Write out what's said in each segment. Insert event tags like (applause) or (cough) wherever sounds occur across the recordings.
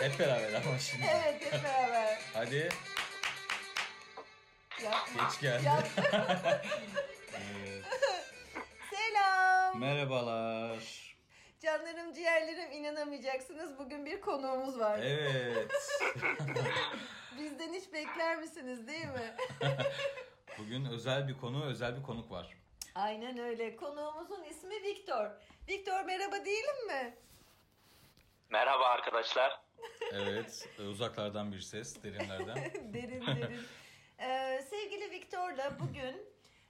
Hep beraber ama şimdi. Evet hep beraber. Hadi Yapma. geç geldi. Yap. (laughs) Evet. Selam. Merhabalar. Canlarım ciğerlerim inanamayacaksınız. Bugün bir konuğumuz var. Evet. (laughs) Bizden hiç bekler misiniz değil mi? (laughs) Bugün özel bir konu, özel bir konuk var. Aynen öyle. Konuğumuzun ismi Viktor. Viktor merhaba diyelim mi? Merhaba arkadaşlar. Evet, uzaklardan bir ses, derinlerden. (laughs) derin derin. (laughs) Ee, sevgili Viktor'la bugün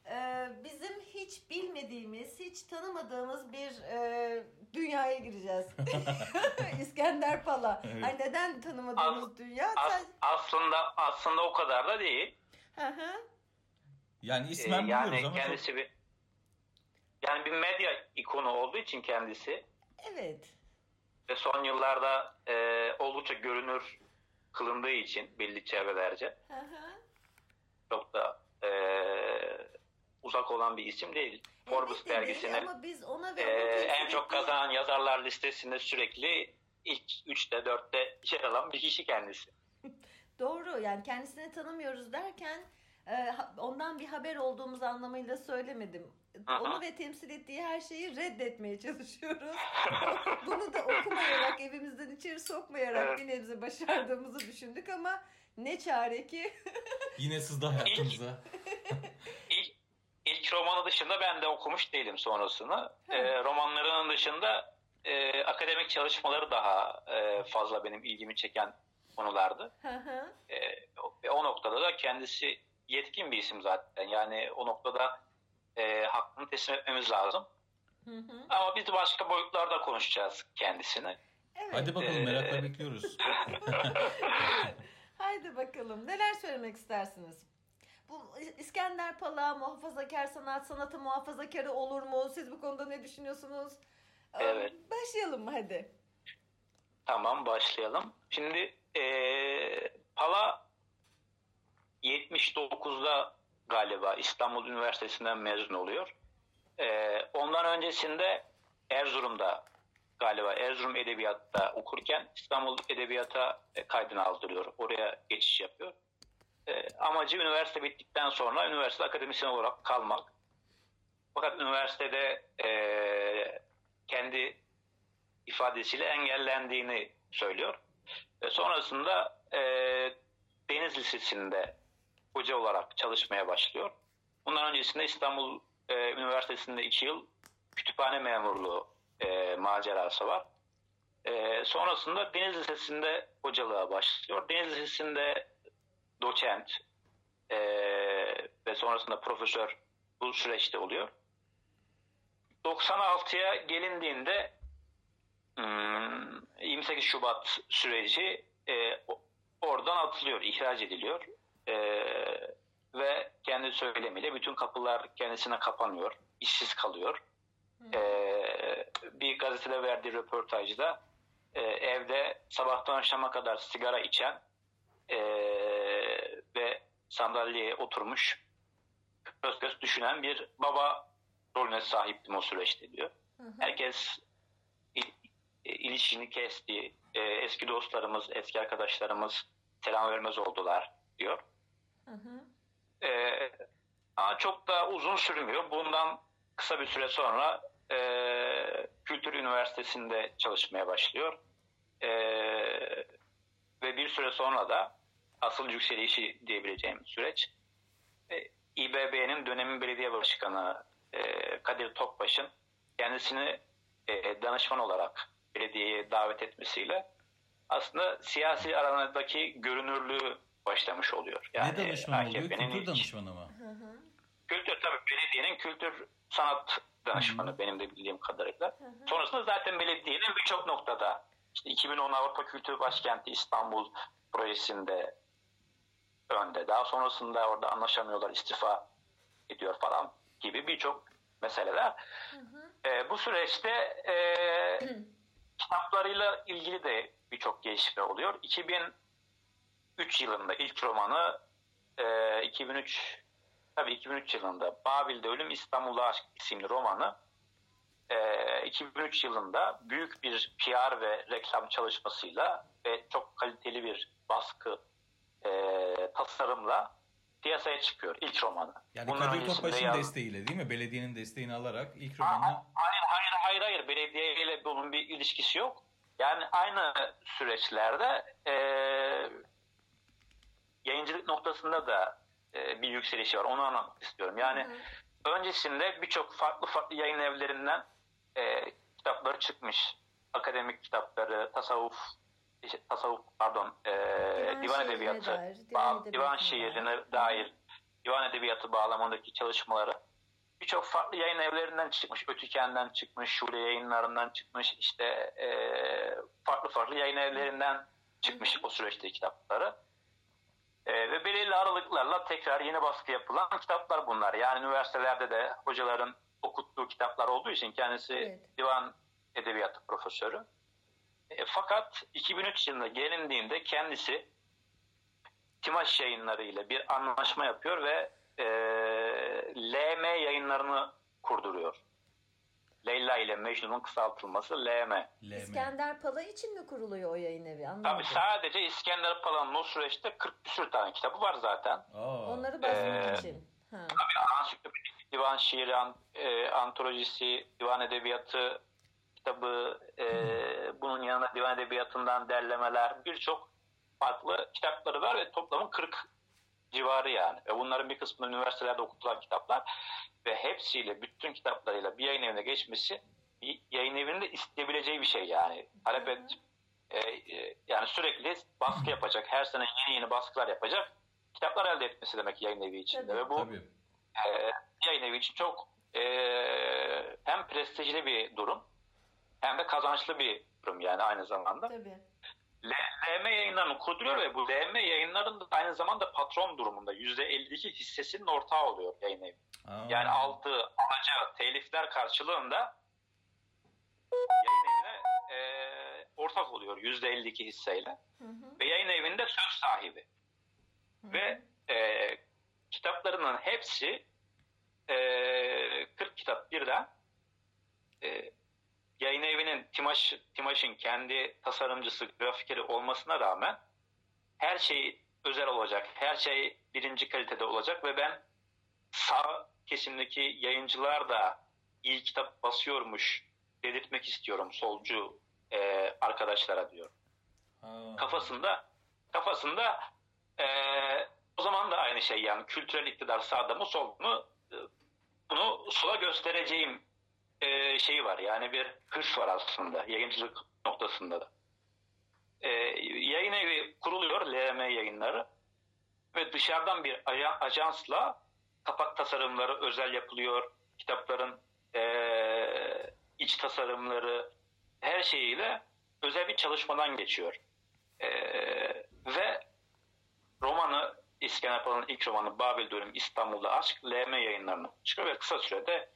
e, bizim hiç bilmediğimiz, hiç tanımadığımız bir e, dünyaya gireceğiz. (laughs) İskender Pala. Evet. Ay neden tanımadığımız As- dünya? As- Sen... aslında aslında o kadar da değil. Hı hı. Yani Ee, ismen yani biliyoruz ama çok... kendisi bir yani bir medya ikonu olduğu için kendisi Evet. Ve son yıllarda e, oldukça görünür kılındığı için belli çevrelerce Hı hı. çok da e, uzak olan bir isim değil. Forbes Elbette değil dergisinin e, en çok kazanan yazarlar listesinde sürekli ilk 3'te 4'te yer alan bir kişi kendisi. (laughs) Doğru yani kendisini tanımıyoruz derken e, ha- ondan bir haber olduğumuz anlamıyla söylemedim. Aha. Onu ve temsil ettiği her şeyi reddetmeye çalışıyoruz. (laughs) Bunu da okumayarak, evimizden içeri sokmayarak Evet. bir nebze başardığımızı düşündük ama ne çare ki. (laughs) Yine sızdı hayatımıza. (laughs) İlk, ilk romanı dışında ben de okumuş değilim sonrasını. Ee, romanlarının dışında e, akademik çalışmaları daha e, fazla benim ilgimi çeken konulardı. Hı hı. E, o- o noktada da kendisi yetkin bir isim zaten. Yani o noktada e, hakkını teslim etmemiz lazım. Hı hı. Ama biz başka boyutlarda konuşacağız kendisini. Evet. Hadi bakalım Ee, merakla (laughs) bekliyoruz. (laughs) Haydi bakalım. Neler söylemek istersiniz? Bu İskender Pala muhafazakar sanat, sanatı muhafazakarı olur mu? Siz bu konuda ne düşünüyorsunuz? Ee, Evet. Başlayalım mı hadi? Tamam başlayalım. Şimdi e, Pala 79'da galiba İstanbul Üniversitesi'nden mezun oluyor. E, ondan öncesinde Erzurum'da galiba Erzurum Edebiyat'ta okurken İstanbul Edebiyat'a e, kaydını aldırıyor. Oraya geçiş yapıyor. E, amacı üniversite bittikten sonra üniversite akademisyen olarak kalmak. Fakat üniversitede e, kendi ifadesiyle engellendiğini söylüyor. Ve sonrasında e, Deniz Lisesi'nde hoca olarak çalışmaya başlıyor. Bundan öncesinde İstanbul e, Üniversitesi'nde iki yıl kütüphane memurluğu e, macerası var. E, sonrasında Deniz Lisesi'nde hocalığa başlıyor. Deniz Lisesi'nde doçent e, ve sonrasında profesör bu süreçte oluyor. 96'ya gelindiğinde Hmm, 28 Şubat süreci e, oradan atılıyor, ihraç ediliyor. E, ve kendi söylemiyle bütün kapılar kendisine kapanıyor, işsiz kalıyor. E, bir gazetede verdiği röportajda e, evde sabahtan akşama kadar sigara içen e, ve sandalyeye oturmuş göz göz düşünen bir baba rolüne sahiptim o süreçte diyor. Herkes il- e, ilişkini kesti. E, eski dostlarımız, eski arkadaşlarımız selam vermez oldular diyor. Hı hı. E, ama çok da uzun sürmüyor. Bundan kısa bir süre sonra e, Kültür Üniversitesi'nde çalışmaya başlıyor. E, ve bir süre sonra da asıl yükselişi diyebileceğim süreç e, İBB'nin dönemin belediye başkanı e, Kadir Topbaş'ın kendisini e, danışman olarak belediyeye davet etmesiyle aslında siyasi aranadaki görünürlüğü başlamış oluyor. ne danışman oluyor? Kültür danışmanı mı? Kültür tabii belediyenin kültür sanat danışmanı benim de bildiğim kadarıyla. Sonrasında zaten belediyenin birçok noktada işte 2010 Avrupa Kültür Başkenti İstanbul projesinde önde. Daha sonrasında orada anlaşamıyorlar istifa ediyor falan gibi birçok meseleler. Ee, bu süreçte e, (clears throat) kitaplarıyla ilgili de birçok gelişme oluyor. 2003 yılında ilk romanı e, 2003 tabii 2003 yılında Babil'de Ölüm İstanbul'da Aşk isimli romanı e, e, 2003 yılında büyük bir PR ve reklam çalışmasıyla ve çok kaliteli bir baskı e, tasarımla piyasaya çıkıyor ilk romanı. Yani Bunun Kadir Topbaş'ın yaz- desteğiyle değil mi? Belediyenin desteğini alarak ilk Aa, romanı Hayır hayır hayır hayır belediyeyle bunun bir ilişkisi yok. Yani aynı süreçlerde e, yayıncılık noktasında da e, bir yükselişi var. Onu anlatmak istiyorum. Yani öncesinde birçok farklı farklı yayın evlerinden e, kitapları çıkmış. Akademik kitapları, tasavvuf işte tasavvuf pardon e, Divan divan edebiyatı, dair, divan divan, şiirine dair divan edebiyatı bağlamındaki çalışmaları birçok farklı yayın evlerinden çıkmış. Ötüken'den çıkmış, Şule yayınlarından çıkmış, işte e, farklı farklı yayın evlerinden çıkmış o süreçte kitapları. E, ve belirli aralıklarla tekrar yeni baskı yapılan kitaplar bunlar. Yani üniversitelerde de hocaların okuttuğu kitaplar olduğu için kendisi Evet. divan edebiyatı profesörü. E, fakat 2003 yılında gelindiğinde kendisi Timaş yayınları ile bir anlaşma yapıyor ve e, LM yayınlarını kurduruyor. Leyla ile Mecnun'un kısaltılması LM. LM. İskender Pala için mi kuruluyor o yayın evi? Tabii Anlamadım. sadece İskender Pala'nın o süreçte 40 küsür tane kitabı var zaten. Aa, Onları basmak Ee, için. Ha. Ansiklopedik divan şiiri, an- e, antolojisi, divan edebiyatı kitabı, e, bunun yanına divan edebiyatından derlemeler, birçok farklı kitapları var ve toplamı 40 civarı yani. Ve bunların bir kısmı üniversitelerde okutulan kitaplar ve hepsiyle, bütün kitaplarıyla bir yayın evine geçmesi bir yayın evinin de isteyebileceği bir şey yani. Talep et, e, e, yani sürekli baskı yapacak, her sene yeni yeni baskılar yapacak kitaplar elde etmesi demek yayın evi içinde. Tabii. Ve bu Tabii. e, yayın evi için çok e, hem prestijli bir durum hem de kazançlı bir durum yani aynı zamanda. Tabii. LM yayınlarını kurduruyor ve bu LM yayınların da aynı zamanda patron durumunda %52 hissesinin ortağı oluyor yayın evi. Aa, Yani aldığı alacağı telifler karşılığında yayın evine e, ortak oluyor %52 hisseyle. Hı hı. Ve yayın evinde söz sahibi. Hı. Ve e, kitaplarının hepsi e, 40 kitap birden e, yayın evinin Timaş, Timaş'ın kendi tasarımcısı, grafikeri olmasına rağmen her şey özel olacak. Her şey birinci kalitede olacak ve ben sağ kesimdeki yayıncılar da iyi kitap basıyormuş dedirtmek istiyorum solcu e, arkadaşlara diyor aa. kafasında kafasında eee, o zaman da aynı şey yani kültürel iktidar sağda mı sol mu e, bunu sola göstereceğim eee, şeyi var yani bir hırs var aslında yayıncılık noktasında da. Eee, yayın evi kuruluyor LM yayınları ve dışarıdan bir aja- ajansla kapak tasarımları özel yapılıyor kitapların eee, iç tasarımları her şeyiyle özel bir çalışmadan geçiyor. Ee, ve romanı İskender Pala'nın ilk romanı Babil Dönüm İstanbul'da Aşk LM yayınlarına çıkıyor ve kısa sürede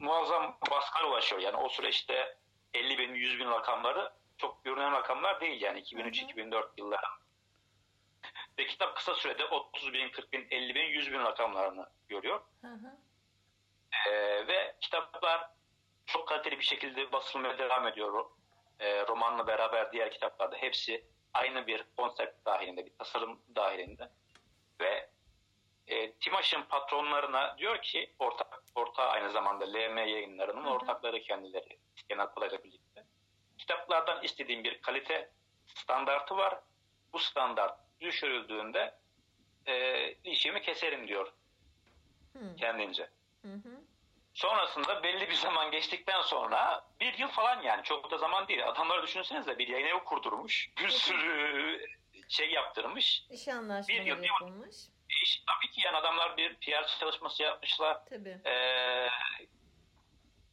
muazzam baskılar ulaşıyor. Yani o süreçte 50 bin, 100 bin rakamları çok görünen rakamlar değil yani 2003-2004 yılları. Ve kitap kısa sürede 30 bin, 40 bin, 50 bin, 100 bin rakamlarını görüyor. Hı hı. Ee, ve kitaplar çok kaliteli bir şekilde basılmaya devam ediyor. Ee, romanla beraber diğer kitaplarda hepsi aynı bir konsept dahilinde, bir tasarım dahilinde. Ve e, Timaş'ın patronlarına diyor ki, ortak, ortağı aynı zamanda LM yayınlarının Hı hı. ortakları kendileri genel parayla birlikte. Kitaplardan istediğim bir kalite standartı var. Bu standart düşürüldüğünde e, işimi keserim diyor Hı. kendince. Hı hı. Sonrasında belli bir zaman geçtikten sonra bir yıl falan yani çok da zaman değil. Adamları düşünsenize bir yayın evi kurdurmuş. Bir sürü şey yaptırmış. İş Bir anlaşmaları yıl, bir- yapılmış. İş, tabii ki yani adamlar bir PR çalışması yapmışlar. Tabii. Ee,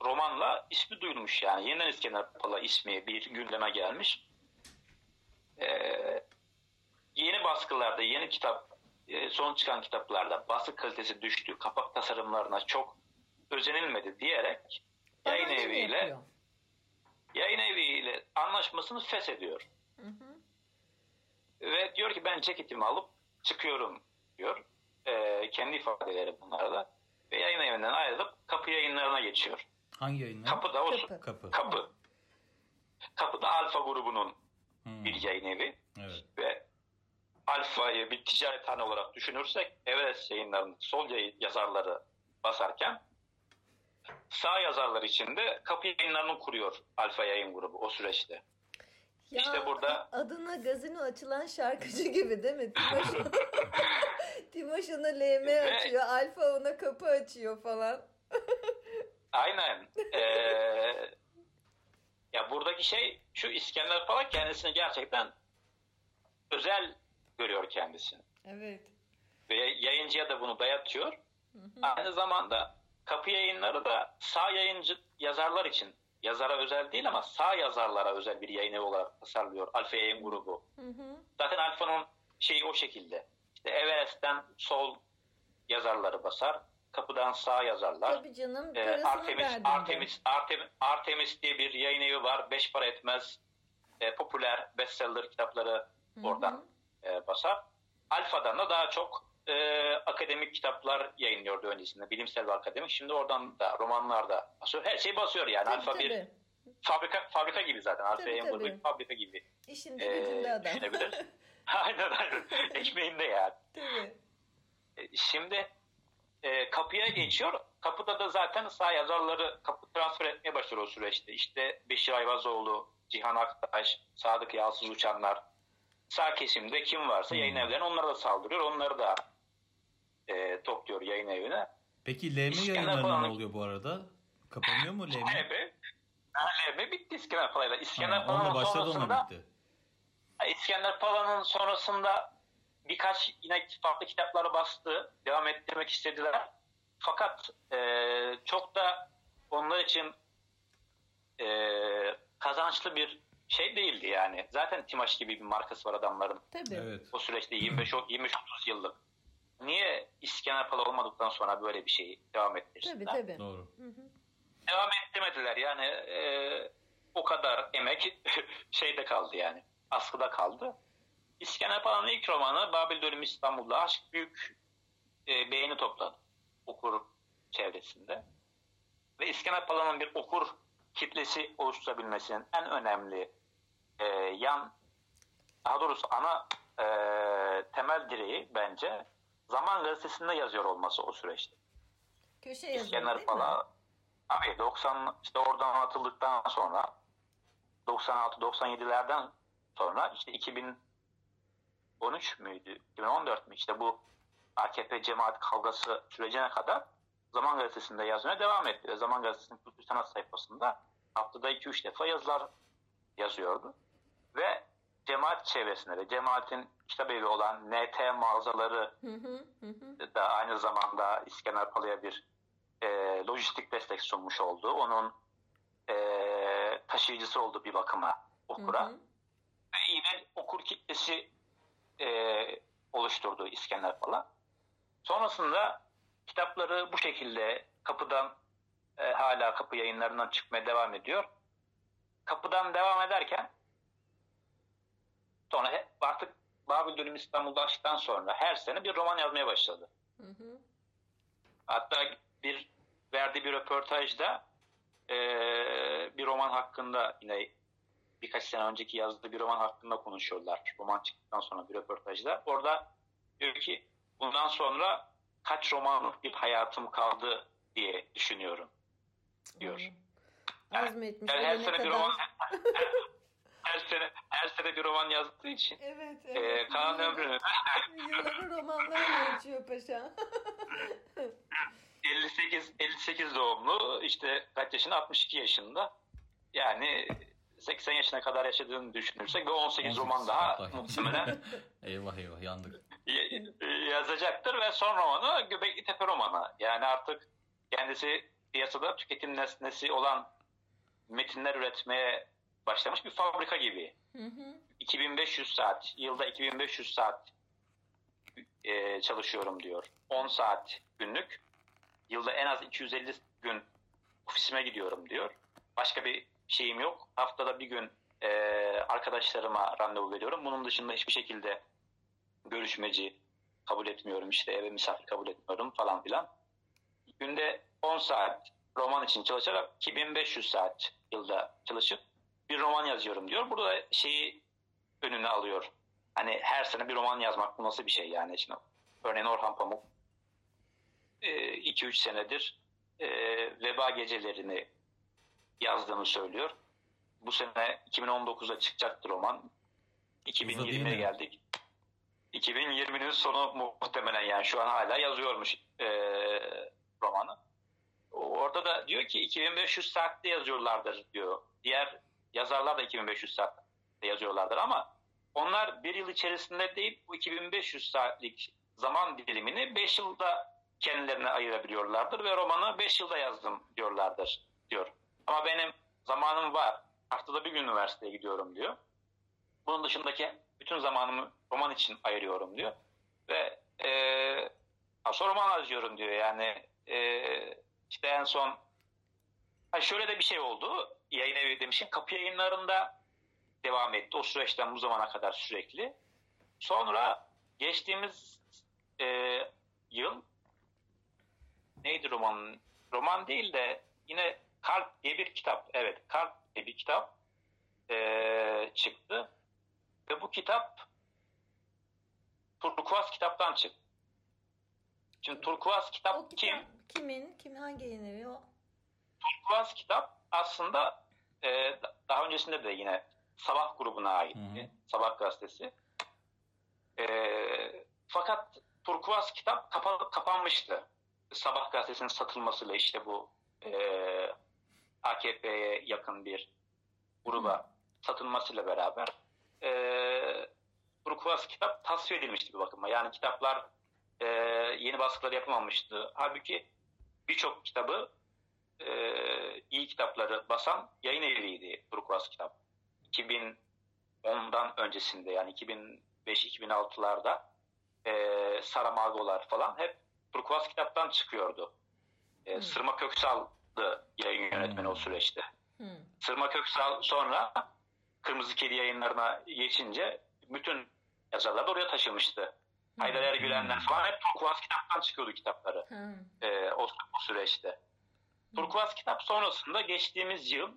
romanla ismi duyulmuş yani. Yeniden İskender Pala ismi bir gündeme gelmiş. Ee, yeni baskılarda, yeni kitap, e, son çıkan kitaplarda baskı kalitesi düştü, kapak tasarımlarına çok özenilmedi diyerek yayın Bahane mi eviyle yapıyor? yayın eviyle anlaşmasını feshediyor. Hı hı. Ve diyor ki ben ceketimi alıp çıkıyorum diyor. Ee, kendi ifadeleri bunlar da. Ve yayın evinden ayrılıp kapı yayınlarına geçiyor. Hangi yayınlar? Kapıda o Kapı. Kapı. Kapı. Kapıda Alfa grubunun Hmm, bir yayın evi Evet. ve Alfa'yı bir ticarethane olarak düşünürsek Everest yayınlarının sol yayın yazarları basarken sağ yazarlar için de kapı yayınlarını kuruyor Alfa yayın grubu o süreçte. Ya, İşte burada- adına gazino açılan şarkıcı gibi değil mi? Timoş, (laughs) Timoş ona LM açıyor, Alfa ona kapı açıyor falan. (laughs) Aynen. Ee, ya buradaki şey şu İskender falan kendisini gerçekten özel görüyor kendisini. Evet. Ve yayıncıya da bunu dayatıyor. Aynı zamanda kapı yayınları da sağ yayıncı yazarlar için yazara özel değil ama sağ yazarlara özel bir yayın evi olarak tasarlıyor Alfa Yayın Grubu. Hı hı. Zaten Alfa'nın şeyi o şekilde. İşte Everest'ten sol yazarları basar. Kapıdan sağ yazarlar. Tabii canım, Ee, Artemis. Artemis, Artemis, Artemis diye bir yayın evi var. Beş para etmez. e, popüler bestseller kitapları oradan e, basar. Alfa'dan da daha çok e, akademik kitaplar yayınlıyordu öncesinde. Bilimsel ve akademik. Şimdi oradan da romanlar da basıyor. Her şey basıyor yani. Tabii, Alfa bir tabii. fabrika fabrika gibi zaten. Alfa Tabii, fabrika gibi. İşinde e, gücünde adam. (laughs) (laughs) aynen aynen. Ekmeğinde yani. Tabii. E, Şimdi e, kapıya geçiyor. Kapıda da zaten sağ yazarları kapı transfer etmeye başlıyor o süreçte. İşte Beşir Ayvazoğlu, Cihan Aktaş, Sadık Yağsız Uçanlar. Sağ kesimde kim varsa yayın evlerine onlara da saldırıyor. Onları da e, topluyor yayın evine. Peki LM İskender yayınlarına falan- ne oluyor bu arada? Kapanıyor mu LM? LB, LB bitti İskender Pala'yla. İskender Ha, Pala'nın başladı sonrasında bitti. İskender Pala'nın sonrasında birkaç yine farklı kitapları bastı. Devam ettirmek istediler. Fakat e, çok da onlar için e, kazançlı bir şey değildi yani. Zaten Timaş gibi bir markası var adamların Tabii. Evet. o süreçte 25-30 yıllık. Niye İskender Pala olmadıktan sonra böyle bir şeyi devam ettirsinler? Tabii tabii. Doğru. Hı hı. devam ettirmediler. Yani e, o kadar emek (laughs) şeyde kaldı yani. Askıda kaldı. İskender Pala'nın ilk romanı Babil Dönümü İstanbul'da aşk büyük e, beğeni topladı okur çevresinde. Ve İskender Pala'nın bir okur kitlesi oluşturabilmesinin en önemli e, yan daha doğrusu ana e, temel direği bence Zaman Gazetesi'nde yazıyor olması o süreçte. Köşe yazıyor İskender? Pala abi 90 işte oradan atıldıktan sonra 96-97'lerden sonra işte 2013 müydü 2014 mü işte bu AKP cemaat kavgası sürecine kadar Zaman Gazetesi'nde yazmaya devam etti. Zaman Gazetesi'nin kültür sanat sayfasında haftada 2-3 defa yazılar yazıyordu. Ve cemaat çevresinde de cemaatin kitap evi olan NT mağazaları Hı hı hı hı. da aynı zamanda İskender Pala'ya bir e, lojistik destek sunmuş oldu. Onun e, taşıyıcısı oldu bir bakıma okura. Hı hı. Ve yine okur kitlesi e, oluşturdu İskender Pala. Sonrasında kitapları bu şekilde kapıdan e, hala kapı yayınlarından çıkmaya devam ediyor. Kapıdan devam ederken sonra he- artık Babil Dönüm İstanbul'da açtıktan sonra her sene bir roman yazmaya başladı. Hı hı. Hatta bir verdiği bir röportajda eee, bir roman hakkında yine birkaç sene önceki yazdığı bir roman hakkında konuşuyorlar. Roman çıktıktan sonra bir röportajda. Orada diyor ki bundan sonra kaç romanlık bir hayatım kaldı diye düşünüyorum diyor. Azmetmiş. Yani her ölene sene bir kadar. roman her (laughs) sene her sene bir roman yazdığı için Evet eee evet. kalan Yılları- ömrünü Yılları romanlarla geçiyor paşa. (laughs) 58 58 doğumlu işte kaç yaşında 62 yaşında yani 80 yaşına kadar yaşadığını düşünürsek ve 18 roman daha muhtemelen (laughs) eyvah eyvah yandık. y- yazacaktır ve son romanı Göbekli Tepe romanı. Yani artık kendisi piyasada tüketim nesnesi olan metinler üretmeye başlamış bir fabrika gibi. Hı hı. 2500 saat, yılda 2500 saat e, çalışıyorum diyor. 10 saat günlük. Yılda en az 250 gün ofisime gidiyorum diyor. Başka bir şeyim yok. Haftada bir gün e, arkadaşlarıma randevu veriyorum. Bunun dışında hiçbir şekilde görüşmeci kabul etmiyorum. İşte eve misafir kabul etmiyorum falan filan. Günde 10 saat roman için çalışarak 2500 saat yılda çalışıp bir roman yazıyorum diyor. Burada şeyi önüne alıyor. Hani her sene bir roman yazmak bu nasıl bir şey yani şimdi. Örneğin Orhan Pamuk 2-3 e, senedir e, veba gecelerini yazdığını söylüyor. Bu sene 2019'da çıkacaktır roman. 2020'ye geldik. 2020'nin sonu muhtemelen yani şu an hala yazıyormuş e, romanı. Orada da diyor ki 2500 saatte yazıyorlardır diyor. Diğer yazarlar da 2500 saatte yazıyorlardır ama onlar bir yıl içerisinde değil bu 2500 saatlik zaman dilimini 5 yılda kendilerine ayırabiliyorlardır ve romanı 5 yılda yazdım diyorlardır diyor. Ama benim zamanım var. Haftada bir gün üniversiteye gidiyorum diyor. Bunun dışındaki bütün zamanımı roman için ayırıyorum diyor. Ve e, sonra roman yazıyorum diyor. Yani e, işte en son ha şöyle de bir şey oldu. Yayın evi demişim. Kapı yayınlarında devam etti. O süreçten bu zamana kadar sürekli. Sonra geçtiğimiz e, yıl neydi roman? Roman değil de yine Kalp diye bir kitap. Evet Kalp diye bir kitap e, çıktı. Ve bu kitap Turkuaz kitaptan çıktı. Şimdi Turkuaz kitap, o kitap kim? Kimin? Kim hangi yayın evi o? Turkuaz kitap aslında e, daha öncesinde de yine Sabah grubuna ait. Sabah gazetesi. E, fakat Turkuaz kitap kapa, kapanmıştı. Sabah gazetesinin satılmasıyla işte bu e, AKP'ye yakın bir gruba Hı. satılmasıyla beraber e, Turkuaz kitap tasfiye edilmişti bir bakıma. Yani kitaplar e, yeni baskıları yapılmamıştı. Halbuki birçok kitabı e, iyi kitapları basan yayın eviydi Turkuaz kitap. 2010'dan öncesinde yani 2005-2006'larda e, Saramagolar falan hep Turkuaz kitaptan çıkıyordu. E, Sırma Köksal'dı yayın yönetmeni hmm. o süreçte. Hmm. Sırma Köksal sonra Kırmızı Kedi yayınlarına geçince bütün yazarlar da oraya taşımıştı. Hmm. Haydar Ergülenler falan hep Turkuaz kitaptan çıkıyordu kitapları hmm. e, o, o süreçte. Turkuaz kitap sonrasında geçtiğimiz yıl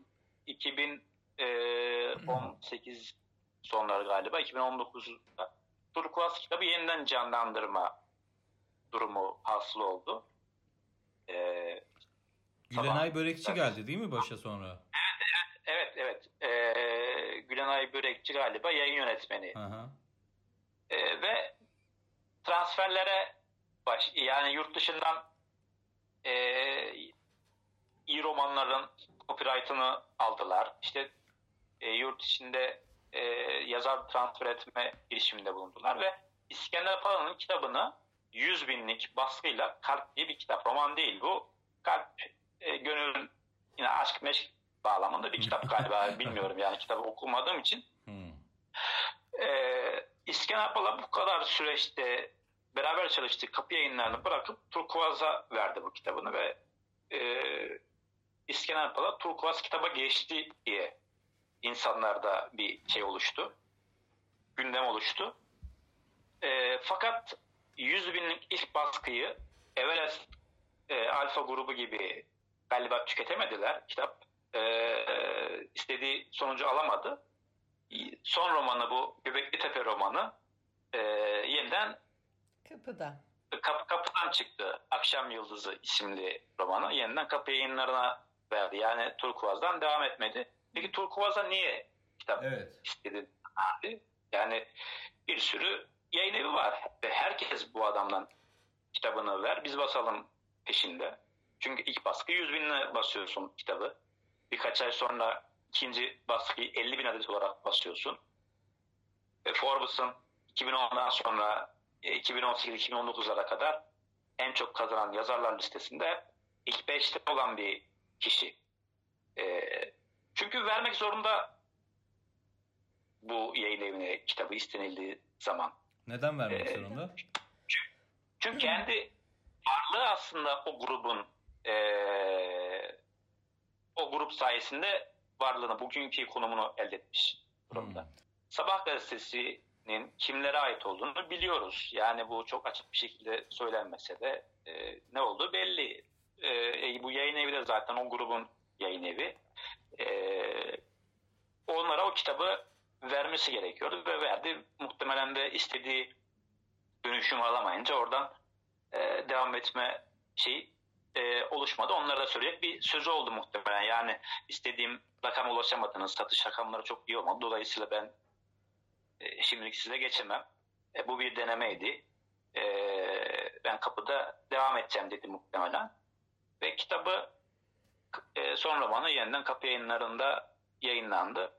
2018 sonları galiba 2019'da Turkuaz kitabı yeniden canlandırma durumu hasıl oldu. Ee, Gülenay Börekçi geldi değil mi başa sonra? Evet, evet, evet. Ee, Gülenay Börekçi galiba yayın yönetmeni. Ee, ve transferlere baş, yani yurt dışından e, iyi romanların copyright'ını aldılar. İşte e, yurt içinde e, yazar transfer etme girişiminde bulundular ve İskender Pala'nın kitabını 100 binlik baskıyla Kalp diye bir kitap. Roman değil bu. Kalp, e, gönül, yine aşk meşk bağlamında bir kitap galiba. (laughs) Bilmiyorum yani kitabı okumadığım için. Hmm. E, İskender Pala bu kadar süreçte beraber çalıştığı kapı yayınlarını bırakıp Turkuaz'a verdi bu kitabını ve e, İskender Pala Turkuaz kitaba geçti diye insanlarda bir şey oluştu. Gündem oluştu. E, fakat 100 binlik ilk baskıyı Everest e, Alfa grubu gibi galiba tüketemediler. Kitap e, istediği sonucu alamadı. Son romanı bu Göbekli Tepe romanı e, yeniden Kapıda. Kap, kapıdan çıktı. Akşam Yıldızı isimli romanı. Yeniden kapı yayınlarına verdi. Yani Turkuaz'dan devam etmedi. Peki Turkuaz'a niye kitap evet. istedi? Yani bir sürü yayın evi var. Ve herkes bu adamdan kitabını ver biz basalım peşinde. Çünkü ilk baskı 100 binle basıyorsun kitabı. Birkaç ay sonra ikinci baskıyı 50 bin adet olarak basıyorsun. Ve Forbes'ın 2010'dan sonra 2018-2019'lara e, kadar en çok kazanan yazarlar listesinde ilk 5'te olan bir kişi. E, çünkü vermek zorunda bu yayın evine kitabı istenildiği zaman. Neden vermek ee, zorunda? Çünkü kendi varlığı aslında o grubun e, o grup sayesinde varlığını, bugünkü konumunu elde etmiş durumda. Hmm. Sabah gazetesinin kimlere ait olduğunu biliyoruz. Yani bu çok açık bir şekilde söylenmese de e, ne olduğu belli. E, bu yayın evi de zaten o grubun yayın evi. E, onlara o kitabı vermesi gerekiyordu ve verdi. Muhtemelen de istediği dönüşüm alamayınca oradan e, devam etme şey e, oluşmadı. Onlara da söyleyecek bir sözü oldu muhtemelen. Yani istediğim rakama ulaşamadınız. Satış rakamları çok iyi olmadı. Dolayısıyla ben e, şimdilik size geçemem. E, bu bir denemeydi. E, ben kapıda devam edeceğim dedi muhtemelen. Ve kitabı e, son romanı yeniden kapı yayınlarında yayınlandı.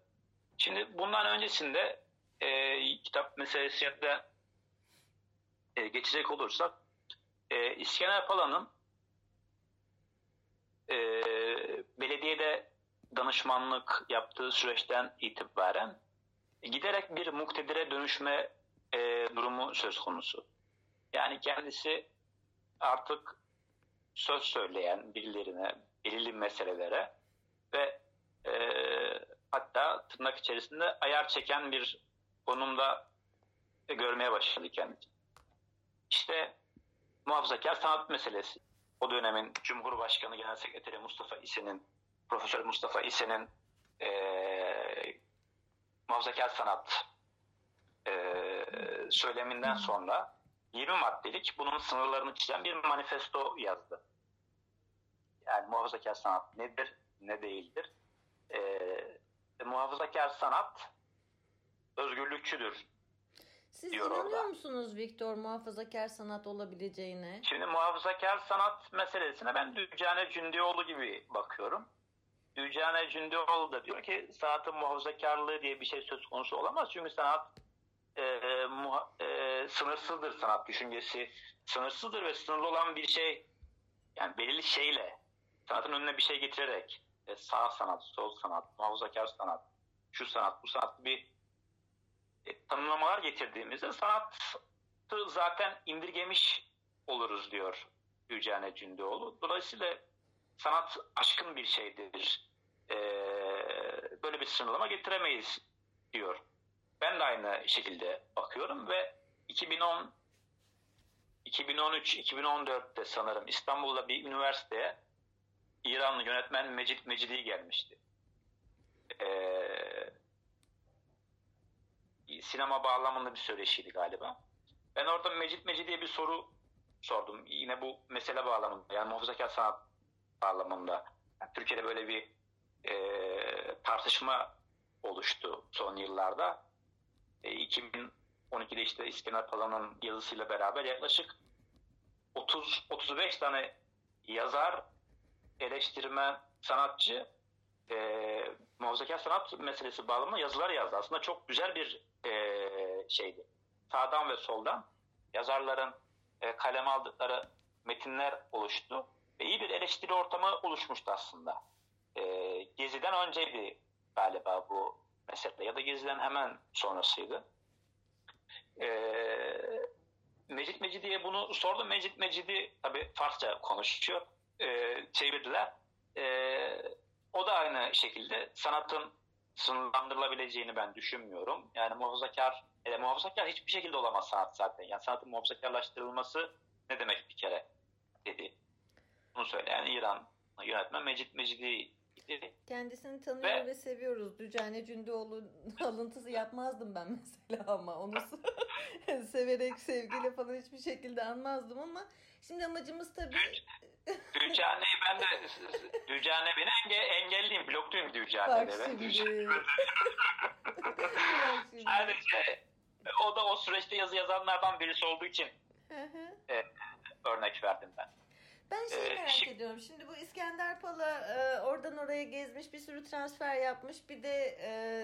Şimdi bundan öncesinde e, kitap meselesinde e, geçecek olursak e, İskender Pala'nın e, belediyede danışmanlık yaptığı süreçten itibaren giderek bir muktedire dönüşme e, durumu söz konusu. Yani kendisi artık söz söyleyen birilerine, belirli meselelere ve e, hatta tırnak içerisinde ayar çeken bir konumda görmeye başladı kendisi. İşte muhafazakar sanat meselesi. O dönemin Cumhurbaşkanı Genel Sekreteri Mustafa İse'nin, Profesör Mustafa İse'nin e, muhafazakar sanat e, söyleminden sonra 20 maddelik bunun sınırlarını çizen bir manifesto yazdı. Yani muhafazakar sanat nedir, ne değildir? E, muhafazakar sanat özgürlükçüdür siz diyor inanıyor orada. musunuz Viktor muhafazakar sanat olabileceğine? Şimdi muhafazakar sanat meselesine ben Dücane Cündioğlu gibi bakıyorum. Dücane Cündioğlu da diyor ki sanatın muhafazakarlığı diye bir şey söz konusu olamaz. Çünkü sanat e, muha, e, sınırsızdır sanat düşüncesi. Sınırsızdır ve sınırlı olan bir şey yani belirli şeyle sanatın önüne bir şey getirerek e, sağ sanat, sol sanat, muhafazakar sanat, şu sanat, bu sanat bir e, tanımlamalar getirdiğimizde sanatı zaten indirgemiş oluruz diyor Yücane Cündoğlu. Dolayısıyla sanat aşkın bir şeydir. E, böyle bir sınırlama getiremeyiz diyor. Ben de aynı şekilde bakıyorum ve 2010 2013-2014'te sanırım İstanbul'da bir üniversiteye İranlı yönetmen Mecit Mecidi gelmişti. Ee, sinema bağlamında bir söyleşiydi galiba. Ben orada Mecit Mecid diye bir soru sordum. Yine bu mesele bağlamında yani muhafazakar sanat bağlamında. Yani Türkiye'de böyle bir e, tartışma oluştu son yıllarda. E, 2012'de işte İskender Pala'nın yazısıyla beraber yaklaşık 30-35 tane yazar, eleştirmen, sanatçı e, muhafazakar sanat meselesi bağlamında yazılar yazdı. Aslında çok güzel bir e, şeydi. Sağdan ve soldan yazarların e, kaleme aldıkları metinler oluştu. Ve iyi bir eleştiri ortamı oluşmuştu aslında. E, Gezi'den önceydi galiba bu mesele ya da Gezi'den hemen sonrasıydı. E, Mecit Mecidi'ye bunu sordum. Mecit Mecidi tabi Farsça konuşuyor. E, çevirdiler. E, o da aynı şekilde sanatın sınırlandırılabileceğini ben düşünmüyorum. Yani muhafazakar, e, muhafazakar hiçbir şekilde olamaz sanat zaten. Yani sanatın muhafazakarlaştırılması ne demek bir kere dedi. Bunu söyleyen İran yönetmen Mecit Mecidi Kendisini tanıyor ve, ve seviyoruz. Dücane Cündoğlu (laughs) alıntısı yapmazdım ben mesela ama onu (laughs) severek sevgiyle falan hiçbir şekilde anmazdım ama şimdi amacımız tabii Dücane'yi ben de Dücane beni enge, engelliyim, blokluyum Dücane'de. Bak şimdi. (laughs) Sadece o da o süreçte yazı yazanlardan birisi olduğu için e, örnek verdim ben. Ben şey merak ee, ediyorum. Şimdi bu İskender Pala e, oradan oraya gezmiş, bir sürü transfer yapmış. Bir de e,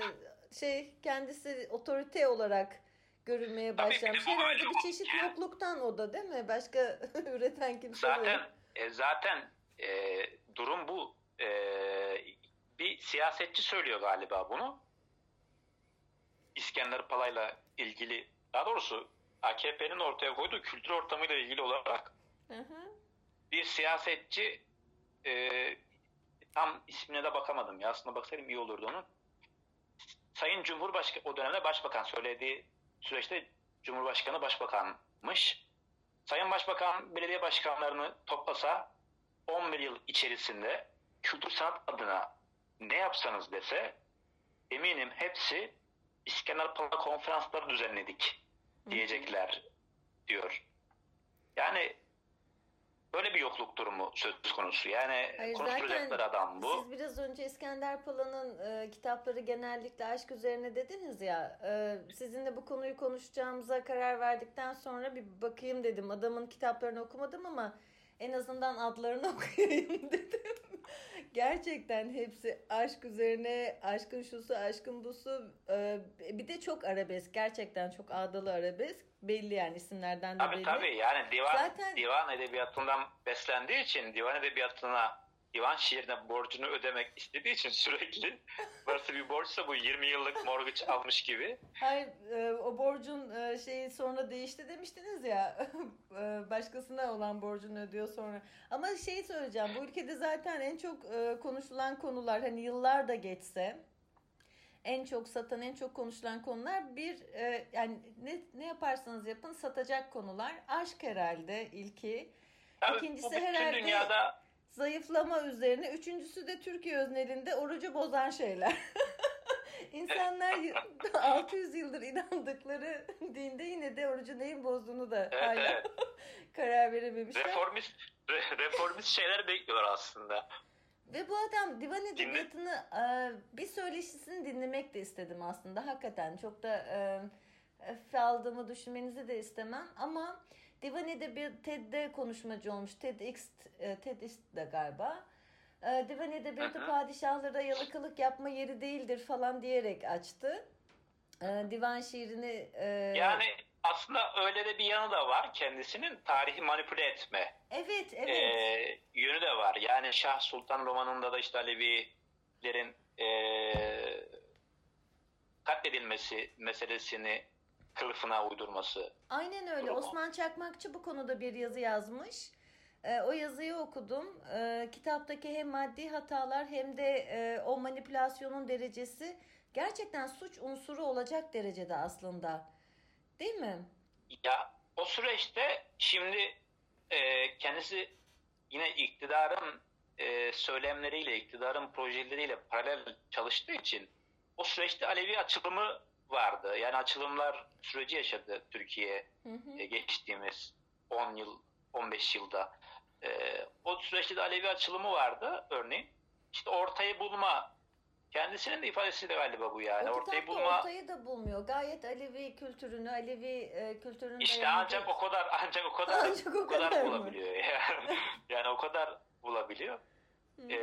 şey kendisi otorite olarak görülmeye başlamış. Herhalde bir çeşit yokluktan o da değil mi? Başka (laughs) üreten kimse zaten, yok. E, zaten e, durum bu. E, bir siyasetçi söylüyor galiba bunu. İskender Pala'yla ilgili daha doğrusu AKP'nin ortaya koyduğu kültür ortamıyla ilgili olarak hı hı. Bir siyasetçi e, tam ismine de bakamadım ya aslında baksaydım iyi olurdu onun. Sayın Cumhurbaşkanı o dönemde başbakan söylediği süreçte Cumhurbaşkanı başbakanmış. Sayın Başbakan belediye başkanlarını toplasa 11 yıl içerisinde kültür sanat adına ne yapsanız dese eminim hepsi İskender Pala konferansları düzenledik diyecekler diyor. Yani böyle bir yokluk durumu söz konusu. Yani Hayır, konuşturacakları adam bu. Siz biraz önce İskender Pala'nın e, kitapları genellikle aşk üzerine dediniz ya. E, sizinle bu konuyu konuşacağımıza karar verdikten sonra bir bakayım dedim. Adamın kitaplarını okumadım ama en azından adlarını (laughs) okuyayım dedim. Gerçekten hepsi aşk üzerine, aşkın şusu, aşkın busu. E, bir de çok arabesk. Gerçekten çok ağdalı arabesk. Belli yani isimlerden de Tabii belli. tabii yani divan, Zaten- divan edebiyatından beslendiği için divan edebiyatına divan şiirine borcunu ödemek istediği için sürekli (laughs) burası bir borçsa bu 20 yıllık mortgage almış gibi. Hayır, e, o borcun e, şeyi sonra değişti demiştiniz ya. (laughs) E, başkasına olan borcunu ödüyor sonra. Ama şey söyleyeceğim. Bu ülkede zaten en çok e, konuşulan konular hani yıllar da geçse en çok satan, en çok konuşulan konular bir e, yani ne ne yaparsanız yapın satacak konular. Aşk herhalde ilki. Tabii İkincisi herhalde- dünyada Zayıflama üzerine. Üçüncüsü de Türkiye öznelinde orucu bozan şeyler. (laughs) İnsanlar y- 600 yıldır inandıkları dinde yine de orucu neyin bozduğunu da Evet, hala evet. (laughs) karar verememişler. reformist re- reformist şeyler bekliyorlar aslında. Ve bu adam divan edebiyatını e, bir söyleşisini dinlemek de istedim aslında. Hakikaten çok da e, aldığımı düşünmenizi de istemem. Ama divan edebiyatı TED'de konuşmacı olmuş. TEDx, e, TEDx'de galiba. E, divan edebiyatı padişahlara yalakalık yapma yeri değildir falan diyerek açtı. E, divan şiirini... e, Yani aslında öyle de bir yanı da var kendisinin tarihi manipüle etme evet, evet. e, yönü de var. Yani Şah Sultan romanında da işte Alevilerin e, katledilmesi meselesini kılıfına uydurması. Aynen öyle. Durumu. Osman Çakmakçı bu konuda bir yazı yazmış. Ee, o yazıyı okudum. Ee, kitaptaki hem maddi hatalar hem de e, o manipülasyonun derecesi gerçekten suç unsuru olacak derecede aslında. Değil mi? Ya o süreçte şimdi e, kendisi yine iktidarın e, söylemleriyle, iktidarın projeleriyle paralel çalıştığı için o süreçte Alevi açılımı vardı. Yani açılımlar süreci yaşadı Türkiye Hı hı. e, geçtiğimiz 10 yıl, 15 yılda. E, o süreçte de Alevi açılımı vardı örneğin. İşte ortayı bulma, kendisinin de ifadesi de galiba bu yani. o ortayı bulma ortayı da bulmuyor. Gayet Alevi kültürünü, Alevi e, kültürünün İşte (laughs) ancak o kadar ancak o kadar Ancak o kadar, kadar bulabiliyor yani. (laughs) yani o kadar bulabiliyor. Ee,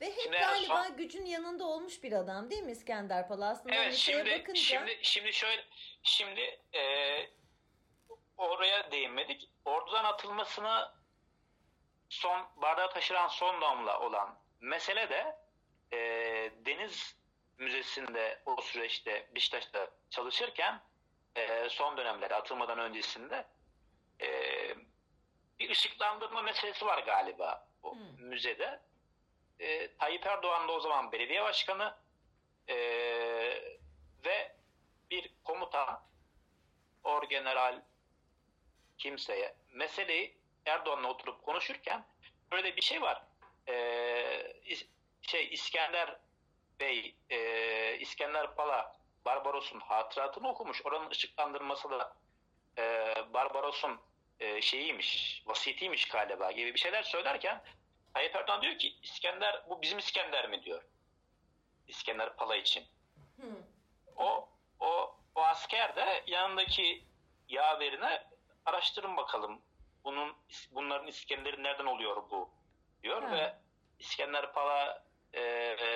Ve hep şimdi galiba son- gücün yanında olmuş bir adam değil mi İskender Pala? Aslında evet hani şimdi bakınca... şimdi şimdi şöyle şimdi e, oraya değinmedik. Ordudan atılmasına son bardağı taşıran son damla olan mesele de e, Deniz Müzesi'nde o süreçte Beşiktaş'ta çalışırken e, son dönemlerde atılmadan öncesinde e, bir ışıklandırma meselesi var galiba o Hmm. müzede. E, Tayyip Erdoğan da o zaman belediye başkanı e, ve bir komutan orgeneral kimseye meseleyi Erdoğan'la oturup konuşurken böyle bir şey var. E, şey İskender Bey, e, İskender Pala Barbaros'un hatıratını okumuş. Oranın ışıklandırması da e, Barbaros'un e, şeyiymiş, vasiyetiymiş galiba gibi bir şeyler söylerken Tayyip Erdoğan diyor ki İskender bu bizim İskender mi diyor. İskender Pala için. O o o asker de yanındaki yaverine araştırın bakalım. Bunun bunların İskender'i nereden oluyor bu diyor Ha. ve İskender Pala e, e,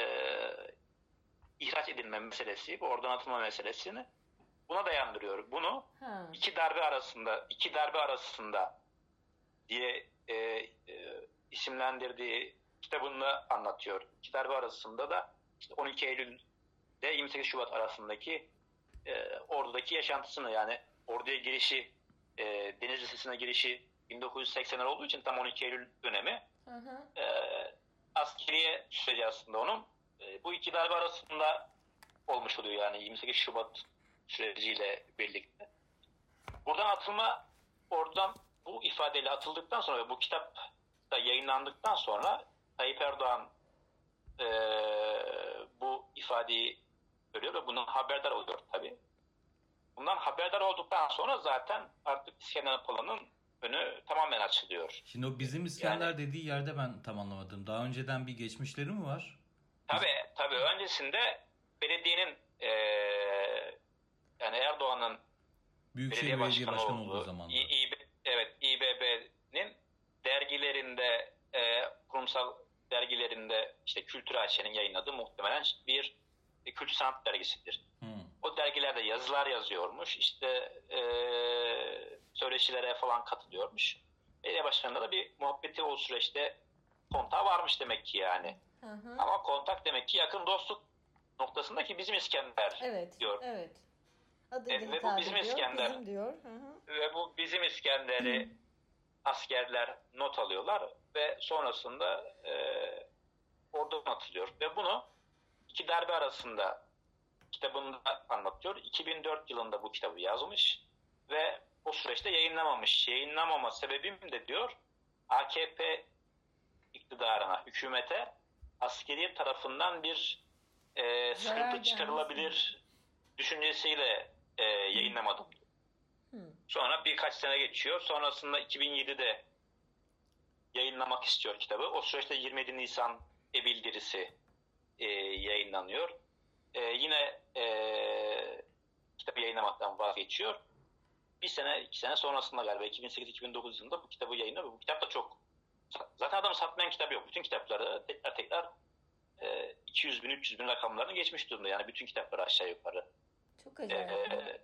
ihraç edilme meselesi, bu oradan atılma meselesini buna dayandırıyor. Bunu Ha. iki darbe arasında, iki darbe arasında diye e, e, isimlendirdiği kitabında anlatıyor. İki darbe arasında da işte 12 Eylül ile 28 Şubat arasındaki e, ordudaki yaşantısını yani orduya girişi, e, Deniz Lisesi'ne girişi 1980'ler olduğu için tam 12 Eylül dönemi Hı e, askeriye süreci aslında onun. E, bu iki darbe arasında olmuş oluyor yani 28 Şubat süreciyle birlikte. Buradan atılma, oradan bu bu ifadeyle atıldıktan sonra ve bu kitap da yayınlandıktan sonra Tayyip Erdoğan e, bu ifadeyi görüyor ve bundan haberdar oluyor tabii. Bundan haberdar olduktan sonra zaten artık İskender Pala'nın önü tamamen açılıyor. Şimdi o bizim İskender yani, dediği yerde ben tam anlamadım. Daha önceden bir geçmişleri mi var? Tabii tabii. Öncesinde belediyenin e, yani Erdoğan'ın Büyükşehir Belediye Başkanı, Başkanı olduğu, olduğu zaman. Evet İBB'nin dergilerinde e, kurumsal dergilerinde işte Kültür Ayşe'nin yayınladığı muhtemelen bir, bir kültür sanat dergisidir. O dergilerde yazılar yazıyormuş. İşte e, söyleşilere falan katılıyormuş. Belediye başkanında da bir muhabbeti o süreçte kontağı varmış demek ki yani. Hı hı. Ama kontak demek ki yakın dostluk noktasındaki bizim İskender evet, diyor. Evet. Adı e, ve bu bizim ediyor, İskender. Bizim diyor. Hı hı. Ve bu bizim İskender'i hı. askerler not alıyorlar ve sonrasında e, oradan atılıyor. Ve bunu iki darbe arasında kitabında anlatıyor. 2004 yılında bu kitabı yazmış ve o süreçte yayınlamamış. Yayınlamama sebebim de diyor AKP iktidarına, hükümete askeri tarafından bir e, sıkıntı çıkarılabilir düşüncesiyle e, yayınlamadım. Sonra birkaç sene geçiyor. Sonrasında 2007'de yayınlamak istiyor kitabı. O süreçte 27 Nisan e-bildirisi e, yayınlanıyor. E, yine e, kitabı yayınlamaktan vazgeçiyor. Bir sene, iki sene sonrasında galiba 2008-2009 yılında bu kitabı yayınlıyor. Bu kitap da çok zaten adam satmayan kitabı yok. Bütün kitapları tekrar tekrar e, 200 bin, 300 bin rakamlarını geçmiş durumda. Yani bütün kitapları aşağı yukarı. Çok acayip. Ee,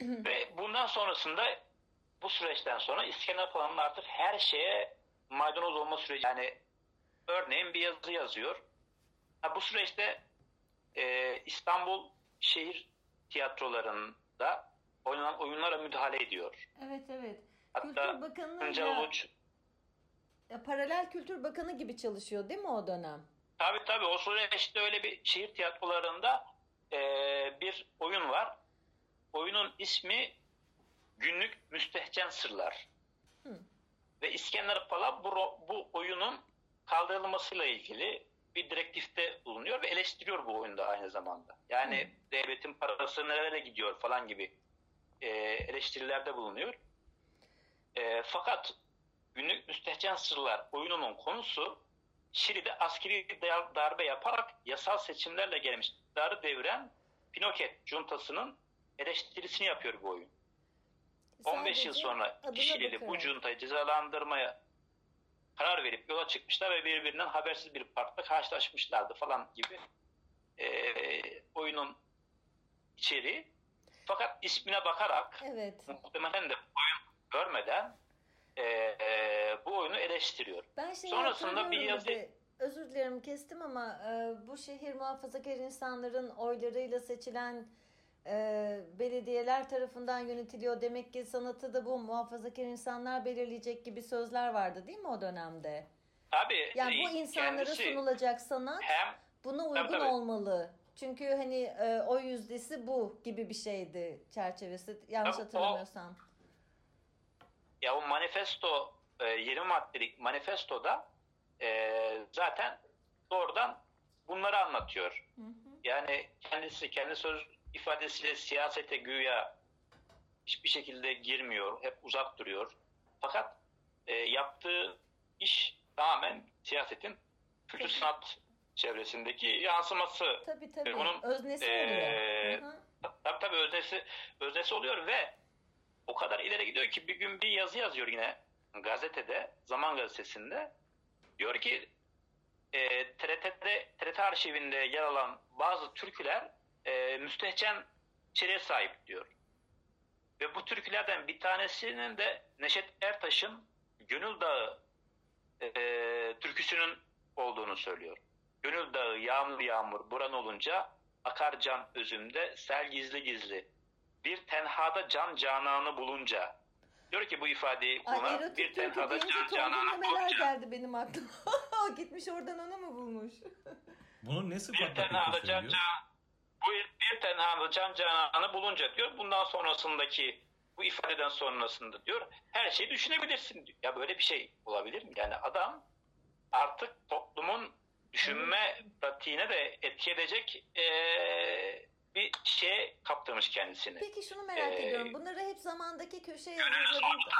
(clears throat) ve bundan sonrasında bu süreçten sonra İskender Palan'ın artık her şeye maydanoz olma süreci. Yani örneğin bir yazı yazıyor. Ha, bu süreçte e, İstanbul şehir tiyatrolarında oynanan oyunlara müdahale ediyor. Evet evet. Hatta Kültür Bakanı'nın Uç, ya, paralel Kültür Bakanı gibi çalışıyor değil mi o dönem? Tabii tabii. O süreçte öyle bir şehir tiyatrolarında e, bir oyun var. Oyunun ismi Günlük Müstehcen Sırlar. Hı. Ve İskender Pala bu, bu oyunun kaldırılmasıyla ilgili bir direktifte bulunuyor ve eleştiriyor bu oyunda aynı zamanda. Yani Hı. devletin parası nerelere gidiyor falan gibi e, eleştirilerde bulunuyor. E, fakat Günlük Müstehcen Sırlar oyununun konusu Şili'de askeri darbe yaparak yasal seçimlerle gelmiş iktidarı deviren Pinochet juntasının eleştirisini yapıyor bu oyun. Sadece 15 yıl sonra Şili'li bu cuntayı cezalandırmaya karar verip yola çıkmışlar ve birbirinden habersiz bir parkta karşılaşmışlardı falan gibi e, oyunun içeriği. Fakat ismine bakarak evet. muhtemelen de oyun görmeden e, e, bu oyunu eleştiriyor. Ben şey Sonrasında bir yazı... De, özür dilerim kestim ama e, bu şehir muhafazakar insanların oylarıyla seçilen e, belediyeler tarafından yönetiliyor. Demek ki sanatı da bu muhafazakar insanlar belirleyecek gibi sözler vardı değil mi o dönemde? Tabii. Yani bu insanlara sunulacak sanat hem, buna uygun tabii, tabii. olmalı. Çünkü hani e, o yüzdesi bu gibi bir şeydi çerçevesi yanlış tabii, hatırlamıyorsam. O, ya o manifesto e, 20 maddelik manifestoda e, zaten doğrudan bunları anlatıyor. Hı hı. Yani kendisi kendi söz ifadesiyle siyasete güya hiçbir şekilde girmiyor, hep uzak duruyor. Fakat e, yaptığı iş tamamen siyasetin kültür sanat çevresindeki yansıması. Tabii tabii. Bunun, öznesi e, oluyor. Hı hı. Tabii tabii öznesi, öznesi oluyor ve o kadar ileri gidiyor ki bir gün bir yazı yazıyor yine gazetede, Zaman Gazetesi'nde. Diyor ki e, TRT'de, TRT arşivinde yer alan bazı türküler e, müstehcen içeriğe sahip diyor. Ve bu türkülerden bir tanesinin de Neşet Ertaş'ın Gönül Dağı e, türküsünün olduğunu söylüyor. Gönül Dağı yağmur yağmur buran olunca akar can özümde sel gizli gizli bir tenhada can cananı bulunca diyor ki bu ifadeyi kullanır. Bir tenhada can cananı bulunca. geldi benim aklıma. (laughs) Gitmiş oradan onu mu bulmuş? Bunun ne sıfatla bir tenhada can, can, bu bir tenhada can cananı bulunca diyor. Bundan sonrasındaki bu ifadeden sonrasında diyor her şeyi düşünebilirsin diyor. Ya böyle bir şey olabilir mi? Yani adam artık toplumun düşünme pratiğine de etki edecek e, bir şeye kaptırmış kendisini. Peki şunu merak Ee, ediyorum. Bunları hep zamandaki köşe Gönlünün yazıları... sonunda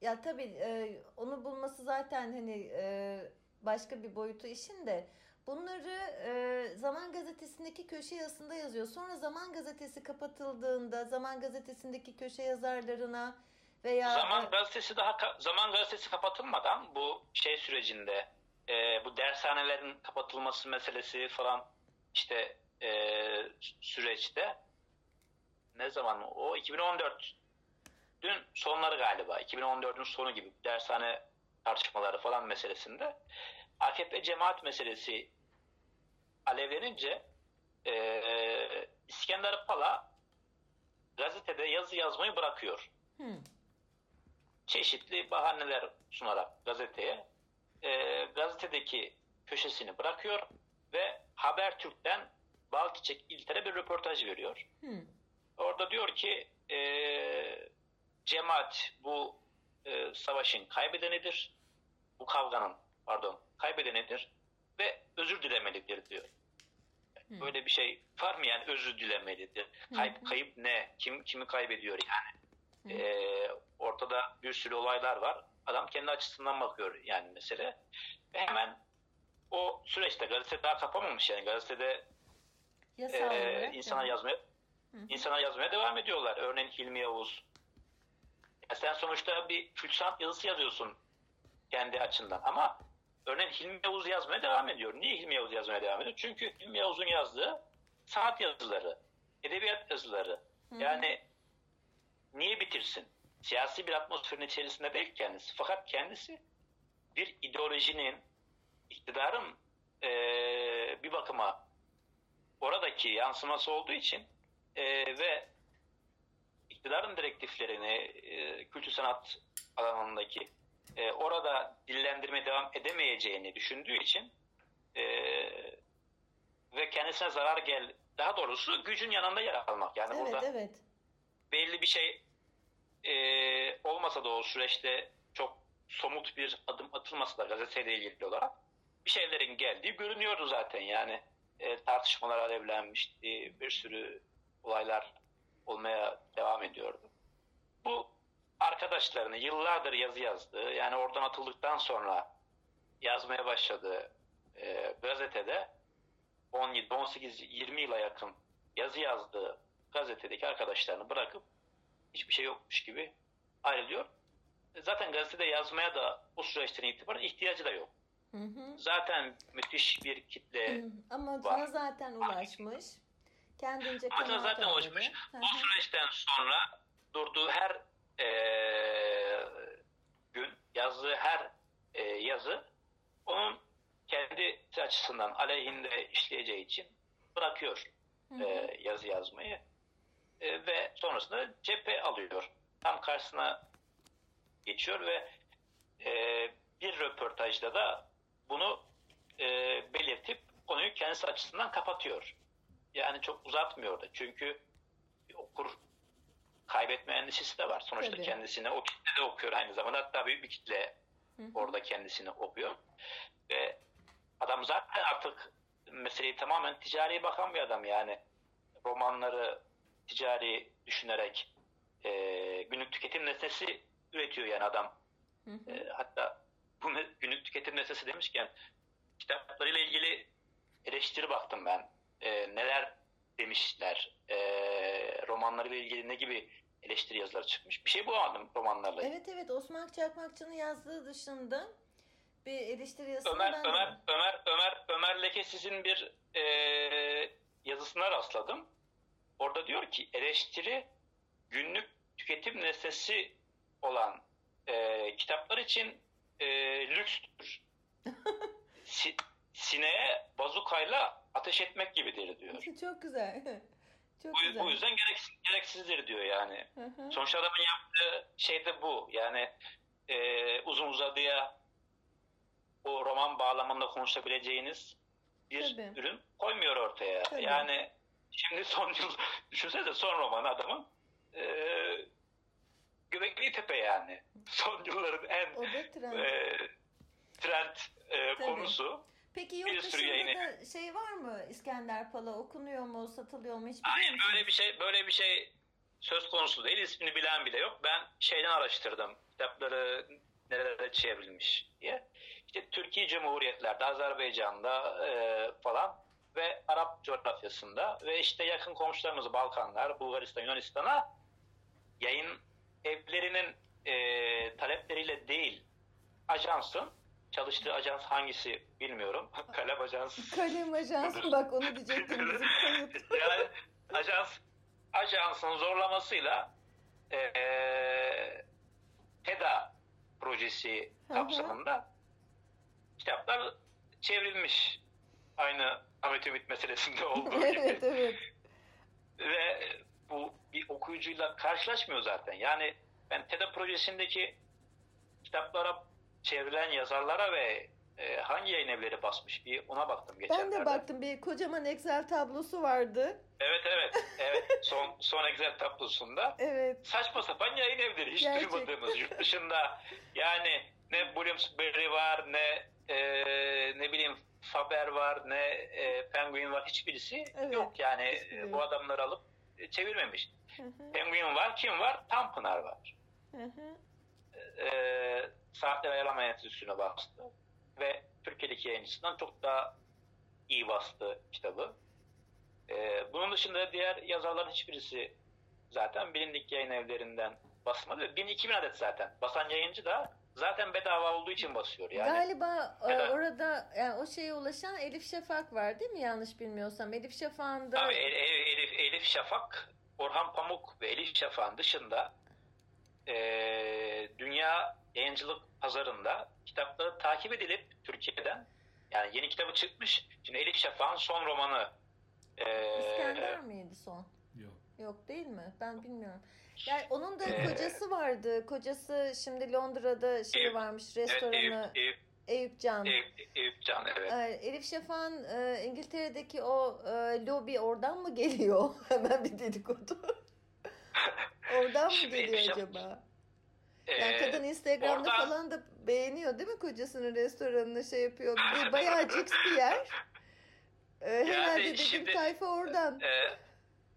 Ya tabii e, onu bulması zaten hani e, başka bir boyutu işin de bunları e, Zaman Gazetesi'ndeki köşe yazısında yazıyor. Sonra Zaman Gazetesi kapatıldığında Zaman Gazetesi'ndeki köşe yazarlarına veya Zaman gazetesi daha Zaman gazetesi kapatılmadan bu şey sürecinde e, bu dershanelerin kapatılması meselesi falan işte e, süreçte ne zaman? O 2014 dün sonları galiba. 2014'ün sonu gibi dershane tartışmaları falan meselesinde AKP cemaat meselesi alevlenince e, İskender Pala gazetede yazı yazmayı bırakıyor Hı, çeşitli bahaneler sunarak gazeteye e, gazetedeki köşesini bırakıyor ve Habertürk'ten Balçiçek İlter'e bir röportaj veriyor. hı, Orada diyor ki e, cemaat bu e, savaşın kaybedenidir. Bu kavganın pardon kaybedenidir ve özür dilemelidir diyor. hı. Böyle bir şey var mı yani özür dilemelidir? Hı Kayıp, hı. kayıp ne? Kim kimi kaybediyor yani? Hı. Ee, ortada bir sürü olaylar var. Adam kendi açısından bakıyor yani mesele. Ve hemen o süreçte gazete daha kapamamış yani gazetede e, insana evet. yazmaya Hı insana yazmaya devam ediyorlar. Örneğin Hilmi Yavuz. Ya sen sonuçta bir kültürel yazısı yazıyorsun kendi açından ama örneğin Hilmi Yavuz yazmaya devam ediyor. Niye Hilmi Yavuz yazmaya devam ediyor? Çünkü Hilmi Yavuz'un yazdığı sanat yazıları, edebiyat yazıları. Hı hı. Yani niye bitirsin? Siyasi bir atmosferin içerisinde değil kendisi. Fakat kendisi bir ideolojinin, iktidarın eee, bir bakıma oradaki yansıması olduğu için eee, ve iktidarın direktiflerini eee, kültür sanat alanındaki eee, orada dillendirmeye devam edemeyeceğini düşündüğü için eee, ve kendisine zarar gel daha doğrusu gücün yanında yer almak. Yani Evet burada evet. belli bir şey e, olmasa da o süreçte çok somut bir adım atılmasa da gazeteyle ilgili olarak bir şeylerin geldiği görünüyordu zaten. Yani e, tartışmalar alevlenmişti, bir sürü olaylar olmaya devam ediyordu. Bu arkadaşlarını yıllardır yazı yazdığı, yani oradan atıldıktan sonra yazmaya başladığı e, gazetede 17, 18, 20 yıla yakın yazı yazdığı gazetedeki arkadaşlarını bırakıp hiçbir şey yokmuş gibi ayrılıyor. Zaten gazetede yazmaya da bu süreçten itibaren ihtiyacı da yok. Hı hı. Zaten müthiş bir kitle Hı. Ama var. zaten ulaşmış. Kendince Amacına zaten ulaşmış. Bu süreçten sonra durduğu her eee, gün yazdığı her eee, yazı onun kendi açısından aleyhinde işleyeceği için bırakıyor eee, yazı yazmayı E, ve sonrasında cephe alıyor. Tam karşısına geçiyor ve eee, bir röportajda da bunu eee, belirtip konuyu kendisi açısından kapatıyor. Yani çok uzatmıyor da. Çünkü okur kaybetme endişesi de var. Sonuçta Tabii. kendisini o kitle de okuyor aynı zamanda. Hatta büyük bir kitle Hı orada kendisini okuyor. Ve adam zaten artık meseleyi tamamen ticari bakan bir adam yani. Romanları ticari düşünerek e, günlük tüketim nesnesi üretiyor yani adam. Hı hı. E, hatta bu günlük tüketim nesnesi demişken kitaplarıyla ilgili eleştiri baktım ben. E, neler demişler. E, romanlarıyla ilgili ne gibi eleştiri yazıları çıkmış. Bir şey bulamadım romanlarla. Evet evet Osman Çakmakçı'nın yazdığı dışında bir eleştiri yazısını Ömer ben de- Ömer Ömer Ömer Ömer Lekesiz'in bir e, yazısına rastladım. Orada diyor ki eleştiri günlük tüketim nesnesi olan e, kitaplar için e, lükstür. (laughs) Si, sineğe bazukayla ateş etmek gibidir diyor. (laughs) Çok güzel. (laughs) Çok Bu, güzel. bu yüzden gereksiz, gereksizdir diyor yani. Hı hı. Sonuçta adamın yaptığı şey de bu. Yani e, uzun uzadıya o roman bağlamında konuşabileceğiniz bir Tabii. ürün koymuyor ortaya. Tabii. Yani şimdi son yıl (laughs) düşünsene son romanı adamın e, Göbekli Tepe yani. Son yılların en trend, e, trend e, konusu. Peki yurt da şey var mı? İskender Pala okunuyor mu satılıyor mu hiç Hayır böyle bir şey böyle bir şey söz konusu değil. İsmini bilen bile yok. Ben şeyden araştırdım. Kitapları nerelerde çevrilmiş diye. İşte Türkiye Cumhuriyetlerde Azerbaycan'da e, falan ve Arap coğrafyasında ve işte yakın komşularımız Balkanlar, Bulgaristan, Yunanistan'a yayın evlerinin e, talepleriyle değil ajansın çalıştığı ajans hangisi bilmiyorum. (laughs) Kalem Ajans. Kalem Ajans bak onu diyecektim (laughs) bizim kayıt. yani ajans ajansın zorlamasıyla e, TEDA projesi kapsamında kitaplar çevrilmiş. Aynı Ahmet Ümit meselesinde (laughs) olduğu gibi. evet evet. Ve bu bir okuyucuyla karşılaşmıyor zaten. Yani ben TEDA projesindeki kitaplara çevrilen yazarlara ve e, hangi yayın evleri basmış bir ona baktım geçenlerde. Ben de baktım bir kocaman Excel tablosu vardı. Evet evet evet (laughs) son son Excel tablosunda. Evet. Saçma sapan yayın evleri hiç Gerçekten. duymadığımız yurt dışında (laughs) yani ne Bloomsbury var ne e, ne bileyim Faber var ne e, Penguin var hiçbirisi evet. yok yani Hiçbiri. bu adamları alıp e, çevirmemiş. Hı hı. Penguin var kim var? Tanpınar var. Hı hı. E, Saatler Ayarlama Enstitüsü'ne bastı ve Türkiye'deki yayıncısından çok daha iyi bastı kitabı. Ee, bunun dışında diğer yazarların hiçbirisi zaten bilindik yayın evlerinden basmadı. 1000-2000 adet zaten. Basan yayıncı da zaten bedava olduğu için basıyor. Yani. Galiba Bedava. orada yani o şeye ulaşan Elif Şafak var değil mi yanlış bilmiyorsam? Elif Şafak'ın da... Abi Elif, Elif Şafak, Orhan Pamuk ve Elif Şafak'ın dışında e, dünya yayıncılık pazarında kitapları takip edilip Türkiye'den yani yeni kitabı çıkmış. Şimdi Elif Şafak'ın son romanı e, İskender miydi son? Yok. Yok değil mi? Ben bilmiyorum. Yani onun da ee, kocası vardı. Kocası şimdi Londra'da şey Eyüp, varmış restoranı. Evet, Eyüp, Eyüp, Can. Eyüp, Eyüp Can evet. Ee, Elif Şafak'ın e, İngiltere'deki o e, lobi oradan mı geliyor? (laughs) Hemen bir dedikodu. (laughs) oradan mı geliyor acaba? Yani kadın Instagram'da oradan... falan da beğeniyor değil mi kocasının restoranını şey yapıyor. (laughs) Bayağı cix bir yer. Ee, yani herhalde dediğim şimdi, tayfa oradan. E,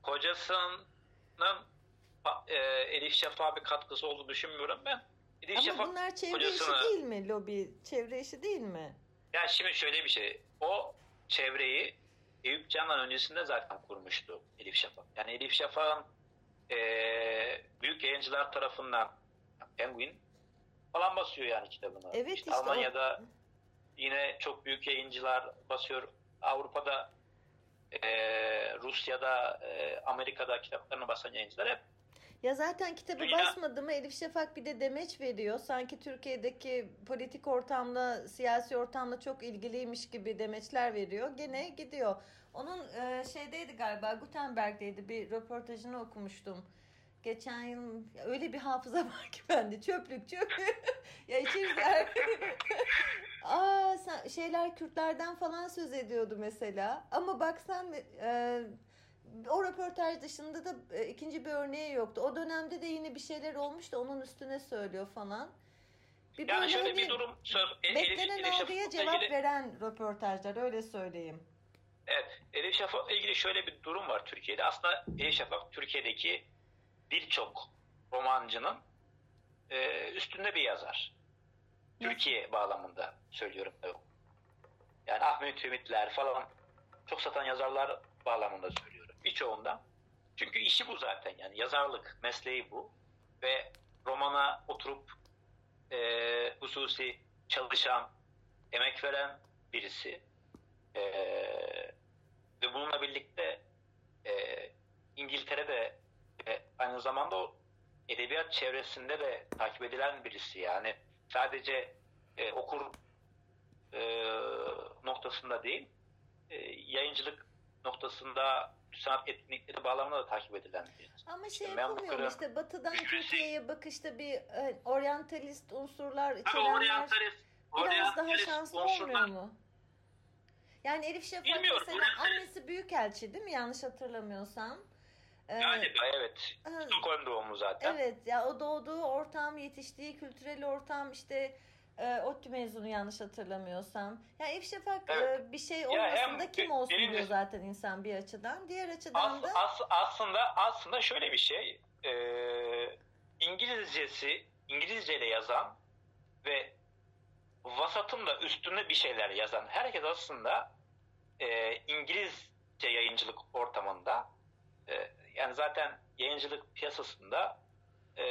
kocasının e, Elif Şafak'a bir katkısı olduğunu düşünmüyorum ben. Elif Ama Şafak bunlar çevre kocasını... işi değil mi lobi? Çevre işi değil mi? Ya şimdi şöyle bir şey. O çevreyi Eyüp Can'dan öncesinde zaten kurmuştu Elif Şafak. Yani Elif Şafak'ın e, büyük yayıncılar tarafından Penguin falan basıyor yani kitabını. Evet işte, işte Almanya'da o... yine çok büyük yayıncılar basıyor. Avrupa'da e, Rusya'da e, Amerika'da kitaplarını basan yayıncılar hep ya zaten kitabı Dünya... basmadı mı Elif Şafak bir de demeç veriyor. Sanki Türkiye'deki politik ortamla, siyasi ortamla çok ilgiliymiş gibi demeçler veriyor. Gene gidiyor. Onun e, şeydeydi galiba Gutenberg'deydi bir röportajını okumuştum geçen yıl öyle bir hafıza (laughs) var ki bende çöplük çöplük (laughs) ya içerikler (laughs) aa şeyler Kürtlerden falan söz ediyordu mesela ama baksan e, o röportaj dışında da e, ikinci bir örneği yoktu. O dönemde de yine bir şeyler olmuştu onun üstüne söylüyor falan. Bir yani şöyle bir durum söz. E, beklenen Elif, algıya cevap ilgili, veren röportajlar öyle söyleyeyim. Evet. Elif Şafak'la ilgili şöyle bir durum var Türkiye'de. Aslında Elif Şafak Türkiye'deki birçok romancının e, üstünde bir yazar. Türkiye bağlamında söylüyorum. Yani Ahmet Ümitler falan çok satan yazarlar bağlamında söylüyorum. Birçoğundan. Çünkü işi bu zaten yani yazarlık mesleği bu. Ve romana oturup e, hususi çalışan, emek veren birisi. E, ve bununla birlikte e, İngiltere'de ve aynı zamanda o edebiyat çevresinde de takip edilen birisi yani sadece e, okur e, noktasında değil e, yayıncılık noktasında sanat etkinlikleri bağlamında da takip edilen birisi. Ama şey işte yapılmıyor işte batıdan Türkiye'ye bakışta bir e, oryantalist unsurlar içerenler oryantalist, biraz daha şanslı unsurlar, olmuyor mu? Yani Elif Şafak mesela annesi büyükelçi değil mi yanlış hatırlamıyorsam? Ee, Galiba evet. Stockholm doğumu zaten. Evet ya o doğduğu ortam, yetiştiği kültürel ortam işte e, ODTÜ mezunu yanlış hatırlamıyorsam. Ya Elif Şafak evet. e, bir şey olmasın da kim olsun diyor zaten insan bir açıdan. Diğer açıdan as, da... As, aslında, aslında şöyle bir şey. E, İngilizcesi, İngilizceyle yazan ve vasatın da üstünde bir şeyler yazan herkes aslında e, İngilizce yayıncılık ortamında e, yani zaten yayıncılık piyasasında e,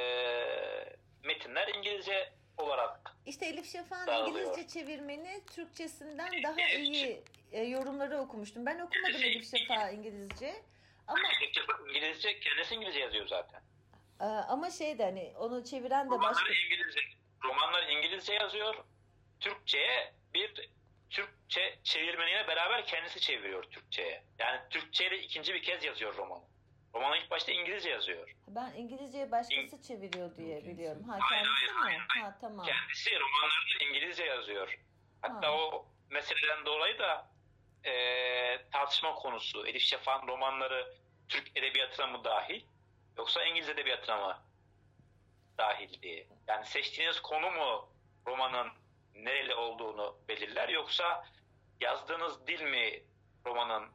metinler İngilizce olarak İşte Elif Şafak'ın İngilizce çevirmeni Türkçesinden daha iyi e, yorumları okumuştum. Ben okumadım Elif Şafak İngilizce. Ama İngilizce kendisi İngilizce yazıyor zaten. E, ama şey de hani onu çeviren de romanlar başka. İngilizce, romanlar İngilizce yazıyor. Türkçe'ye bir Türkçe çevirmeniyle beraber kendisi çeviriyor Türkçe'ye. Yani Türkçe'yle ikinci bir kez yazıyor romanı. Romanı ilk başta İngilizce yazıyor. Ben İngilizceye başkası İng... çeviriyor diye okay. biliyorum. Ha hayır, kendisi hayır, mi? Hayır, ha tamam. Kendisi romanlarını İngilizce yazıyor. Hatta ha. o meseleden dolayı da e, tartışma konusu. Elif Şafak'ın romanları Türk edebiyatına mı dahil yoksa İngiliz edebiyatına mı dahil diye. Yani seçtiğiniz konu mu romanın nereli olduğunu belirler yoksa yazdığınız dil mi romanın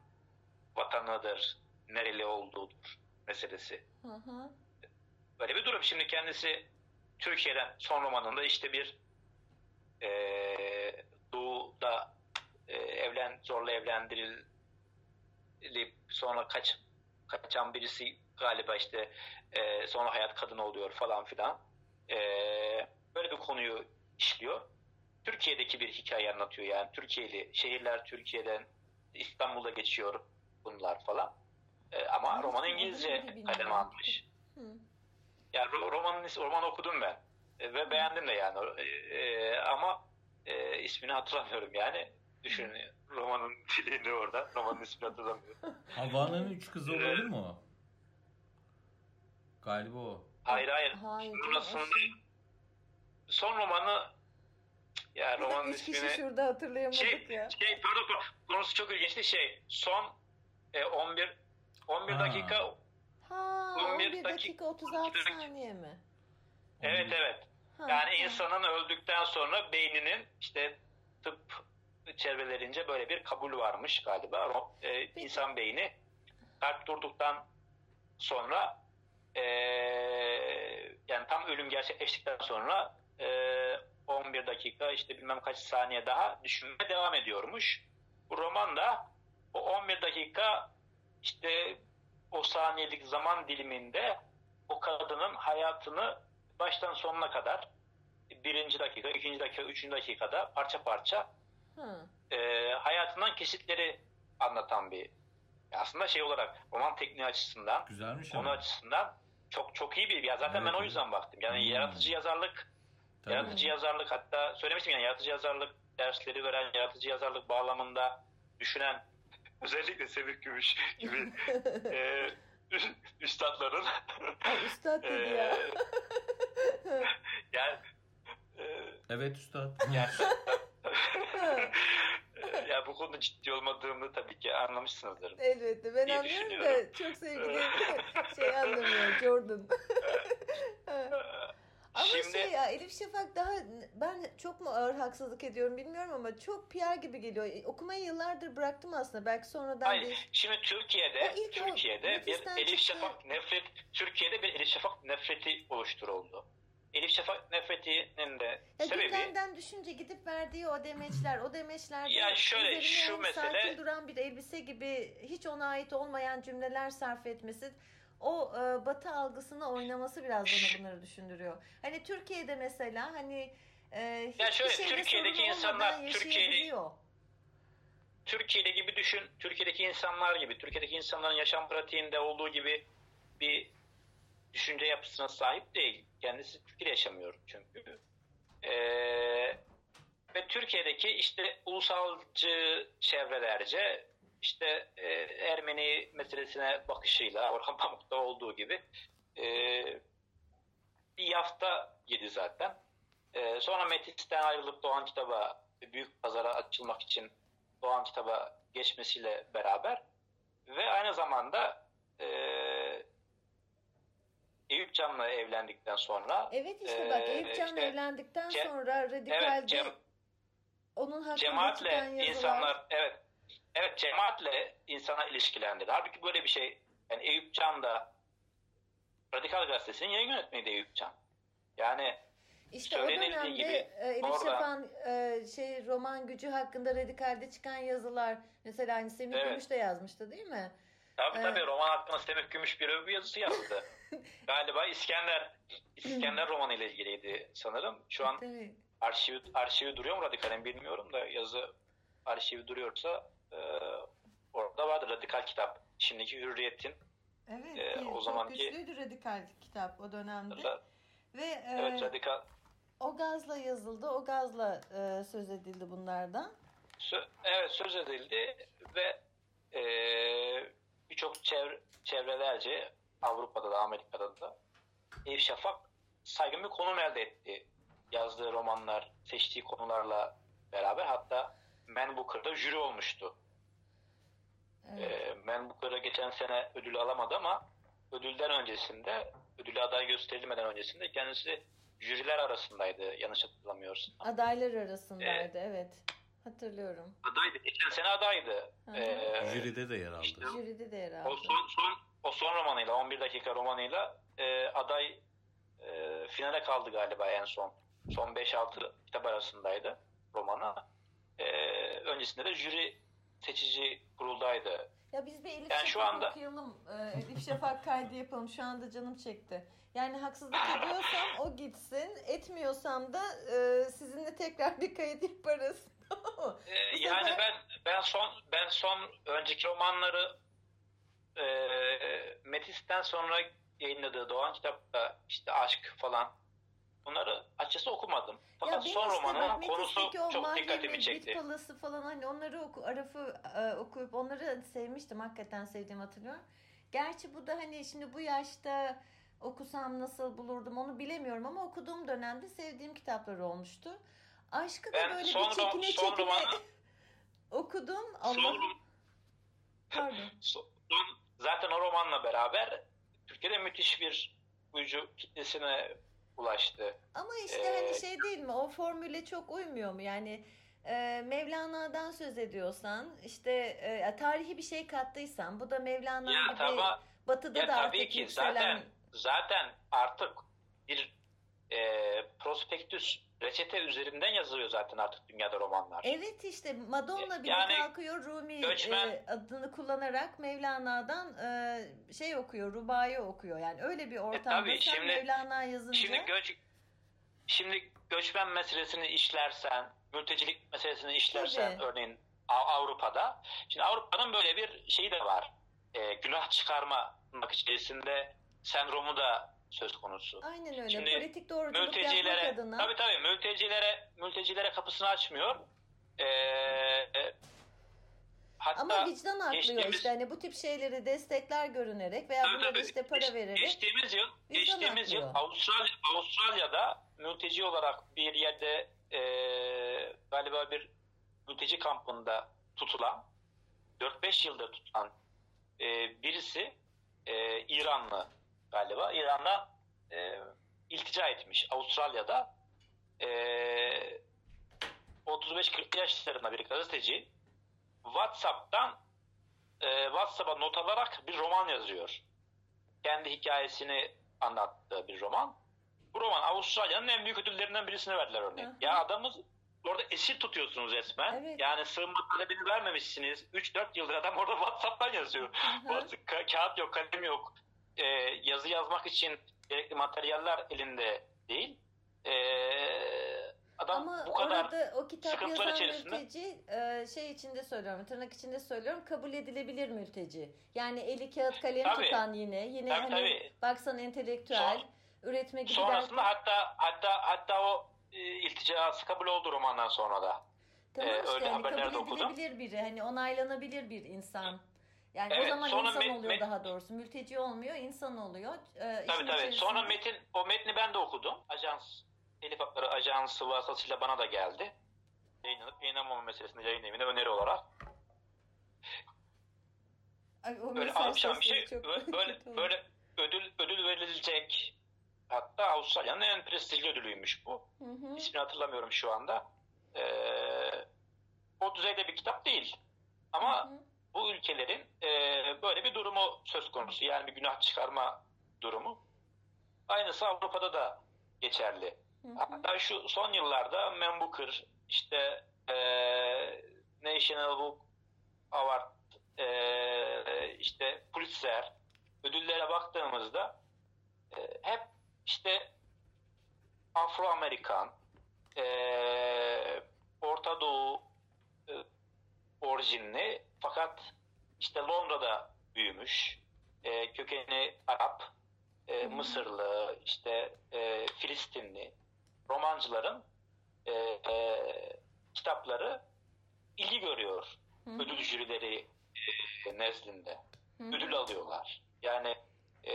vatanıdır, nereli olduğudur meselesi. Hı hı. Böyle bir durum. Şimdi kendisi Türkiye'den son romanında işte bir e, doğuda e, evlen zorla evlendirilip sonra kaç kaçan birisi galiba işte e, sonra hayat kadını oluyor falan filan. E, böyle bir konuyu işliyor. Türkiye'deki bir hikaye anlatıyor yani. Türkiye'li şehirler Türkiye'den İstanbul'da geçiyor bunlar falan. E, ama roman İngilizce kaleme almış. Yani romanın roman okudum ben. E, ve beğendim de yani. E, e, ama e, ismini hatırlamıyorum yani. Düşünün romanın (laughs) dilini orada. Romanın ismini hatırlamıyorum. Havanın üç kızı olur mu? Galiba o. Hayır hayır. hayır Sonrasında son romanı ya romanın Üç ismini... kişi şurada hatırlayamadık şey, ya. Şey, pardon, pardon. Konusu çok ilginçti. Şey, son e, 11 11 ha. dakika Ha, 11, 11 dakika 36 dakika. saniye mi? Evet evet. Ha, yani ha. insanın öldükten sonra beyninin işte tıp çevrelerince böyle bir kabul varmış galiba. Ee, insan beyni kalp durduktan sonra e, yani tam ölüm gerçekleştikten sonra e, 11 dakika işte bilmem kaç saniye daha düşünmeye devam ediyormuş. Bu romanda o 11 dakika işte o saniyelik zaman diliminde o kadının hayatını baştan sonuna kadar birinci dakika, ikinci dakika, üçüncü dakikada parça parça e, hayatından kesitleri anlatan bir aslında şey olarak roman tekniği açısından Güzelmiş konu ama. açısından çok çok iyi bir ya zaten evet, ben o yüzden baktım. Yani hmm. yaratıcı yazarlık Tabii. yaratıcı yazarlık hatta söylemiştim yani yaratıcı yazarlık dersleri veren yaratıcı yazarlık bağlamında düşünen özellikle Semih Gümüş gibi (laughs) e, üstadların Üstad dedi e, (laughs) ya. yani e, Evet üstad. (laughs) Yani, ya bu konuda ciddi olmadığımı tabii ki anlamışsınızdır. Elbette ben anlıyorum da çok sevgili şey anlamıyor Jordan. Ama Şimdi, şey ya Elif Şafak daha ben çok mu ağır haksızlık ediyorum bilmiyorum ama çok PR gibi geliyor. E, okumayı yıllardır bıraktım aslında. Belki sonradan Hayır. Değil. Şimdi Türkiye'de Türkiye'de bir Elif çıktı. Şafak nefret Türkiye'de bir Elif Şafak nefreti oluşturuldu. Elif Şafak nefretinin de ya sebebi... Gündemden düşünce gidip verdiği o demeçler, o demeçlerde ya şöyle, şu mesele... sakin duran bir elbise gibi hiç ona ait olmayan cümleler sarf etmesi o e, batı algısını oynaması biraz bana bunları düşündürüyor. Hani Türkiye'de mesela hani e, hiçbir ya şöyle, şeyde Türkiye'deki insanlar Türkiye'de Türkiye'de gibi düşün. Türkiye'deki insanlar gibi, Türkiye'deki insanların yaşam pratiğinde olduğu gibi bir düşünce yapısına sahip değil. Kendisi Türkiye'de yaşamıyor çünkü. Ee, ve Türkiye'deki işte ulusalcı çevrelerce işte e, Ermeni meselesine bakışıyla Orhan (laughs) Pamuk'ta olduğu gibi e, bir yafta yedi zaten. E, sonra Metis'ten ayrılıp Doğan Kitaba büyük pazara açılmak için Doğan Kitaba geçmesiyle beraber ve aynı zamanda e, Eyüp Can'la evlendikten sonra Evet işte bak Ee, Eyüp Can işte evlendikten Cem- sonra radikalde evet Cem, onun hakkında cemaatle yazılar. insanlar evet evet cemaatle insana ilişkilendi. Halbuki böyle bir şey yani Eyüp Can da Radikal Gazetesi'nin yayın yönetmeni de Eyüp Can. Yani İşte o dönemde gibi e, Elif orada- e, şey roman gücü hakkında radikalde çıkan yazılar mesela hani Semih Evet. Gümüş de yazmıştı değil mi? tabii Evet. tabii roman hakkında Semih Gümüş bir övgü yazısı yazdı. (laughs) Galiba İskender İskender romanı ile ilgiliydi sanırım. Şu an arşivi, arşivi duruyor mu Radikal'in bilmiyorum da yazı arşivi duruyorsa e, orada vardı Radikal kitap. Şimdiki Hürriyet'in Evet, Ee, ki o çok zamanki- güçlüydü radikal kitap o dönemde. Ra- Ve e, evet Radikal o gazla yazıldı, o gazla e, söz edildi bunlardan. Sö- evet söz edildi ve e, birçok çevre, çevrelerce Avrupa'da da Amerika'da da Eyüp Şafak saygın bir konum elde etti. Yazdığı romanlar, seçtiği konularla beraber hatta Man Booker'da jüri olmuştu. Evet. E, Man Booker'a geçen sene ödül alamadı ama ödülden öncesinde, ödülü aday gösterilmeden öncesinde kendisi jüriler arasındaydı yanlış hatırlamıyorsam. Adaylar arasındaydı, evet. Hatırlıyorum. Adaydı. Geçen sene adaydı. Hı hı. E, Jüride de yer aldı. işte- Jüride de yer aldı. O son, son, o son romanıyla 11 dakika romanıyla e, aday e, finale kaldı galiba en son. Son 5-6 kitap arasındaydı romana. E, öncesinde de jüri seçici kuruldaydı. Ya biz bir Elif Yani Şafak anda- okuyalım. Ee, Elif Şafak kaydı yapalım. Şu anda canım çekti. Yani haksızlık ediyorsam o gitsin. Etmiyorsam da e, sizinle tekrar bir kayıt yaparız. (laughs) E, Bu yani sefer- ben ben son ben son önceki romanları e, Metis'ten sonra yayınladığı Doğan kitapta işte aşk falan bunları açıkçası okumadım. Fakat benim son romanın konusu çok dikkatimi çekti. Bit Palası falan hani onları oku, Araf'ı e, okuyup onları sevmiştim. Hakikaten sevdiğimi hatırlıyorum. Gerçi bu da hani şimdi bu yaşta okusam nasıl bulurdum onu bilemiyorum ama okuduğum dönemde sevdiğim kitaplar olmuştu. Aşkı da Ben böyle son bir çekine son çekine romanı- (laughs) okudum. Son Allah rom- pardon. (laughs) Son- zaten o romanla beraber Türkiye'de müthiş bir uyucu kitlesine ulaştı. Ama işte Ee, hani şey değil mi o formüle çok uymuyor mu yani e, Mevlana'dan söz ediyorsan işte e, tarihi bir şey kattıysan bu da Mevlana gibi tamam, batıda ya da tabii artık ki yükselen zaten zaten artık bir prospektüs reçete üzerinden yazılıyor zaten artık dünyada romanlar. Evet işte Madonna bile Yani kalkıyor Rumi göçmen- e, adını kullanarak Mevlana'dan e, şey okuyor, Rubai okuyor. Yani öyle bir ortamda tabii, sen şimdi- Mevlana yazınca Şimdi göç şimdi göçmen meselesini işlersen, mültecilik meselesini işlersen Tabii. örneğin Av- Avrupa'da. Şimdi Avrupa'nın böyle bir şeyi de var. E, günah çıkarma içerisinde sendromu da söz konusu. aynen öyle Şimdi politik doğruculuk yapmak mültecilere adına tabii tabii mültecilere mültecilere kapısını açmıyor. Ee, e, hatta ama vicdan aklıyor işte hani bu tip şeyleri destekler görünerek veya Tabii, bunlara tabii. işte para Geç- vererek Geçtiğimiz yıl, geçtiğimiz yıl. Avustralya, Avustralya'da mülteci olarak bir yerde e, galiba bir mülteci kampında tutulan 4-5 yıldır tutulan e, birisi e, İranlı galiba. İran'da e, iltica etmiş Avustralya'da. E, 35-40 yaşlarında bir gazeteci WhatsApp'tan e, WhatsApp'a not alarak bir roman yazıyor. Kendi hikayesini anlattığı bir roman. Bu roman Avustralya'nın en büyük ödüllerinden birisine verdiler örneğin. Hı hı. Ya adamı orada esir tutuyorsunuz resmen. Evet. Yani sığınma talebini vermemişsiniz. 3-4 yıldır adam orada WhatsApp'tan yazıyor. Hı hı. Bazı ka- kağıt yok, kalem yok. E, yazı yazmak için gerekli materyaller elinde değil. E, adam Ama bu kadar orada o kitap yazan içerisinde- mülteci e, şey içinde söylüyorum, tırnak içinde söylüyorum, kabul edilebilir mülteci. Yani eli kağıt kalem Tabii. tutan yine, yine Tabii, hani tabii. baksan entelektüel, Son- üretme gibi Sonrasında der- hatta hatta hatta o e, ilticası kabul oldu romandan sonra da. Tamam e, işte öyle de kabul okudum. edilebilir biri, hani onaylanabilir bir insan. Yani o Evet, zaman sonra insan oluyor met- daha doğrusu. Mülteci olmuyor, insan oluyor. Ee, Tabii tabii. içerisinde- Sonra metin o metni ben de okudum. Ajans Elif Hakları Ajansı vasıtasıyla bana da geldi. Yayınlanıp yayınlanmama meselesinde yayın evine öneri olarak. Ay, o Böyle mesaj almışan bir şey (laughs) böyle böyle böyle, ödül ödül verilecek hatta Avustralya'nın en prestijli ödülüymüş bu. Hı hı. İsmini hatırlamıyorum şu anda. E, o düzeyde bir kitap değil. Ama Hı hı. Bu ülkelerin e, böyle bir durumu söz konusu. Yani bir günah çıkarma durumu. Aynısı Avrupa'da da geçerli. Hı hı. Hatta şu son yıllarda Man Booker, işte e, National Book Award, e, işte Pulitzer ödüllere baktığımızda e, hep işte Afro-Amerikan, e, Orta Doğu orijinli fakat işte Londra'da büyümüş, e, kökeni Arap, e. Mısırlı, işte e, Filistinli romancıların e, e, kitapları ilgi görüyor Hı hı. ödül jürileri e, nezdinde. Hı hı. Ödül alıyorlar. Yani e,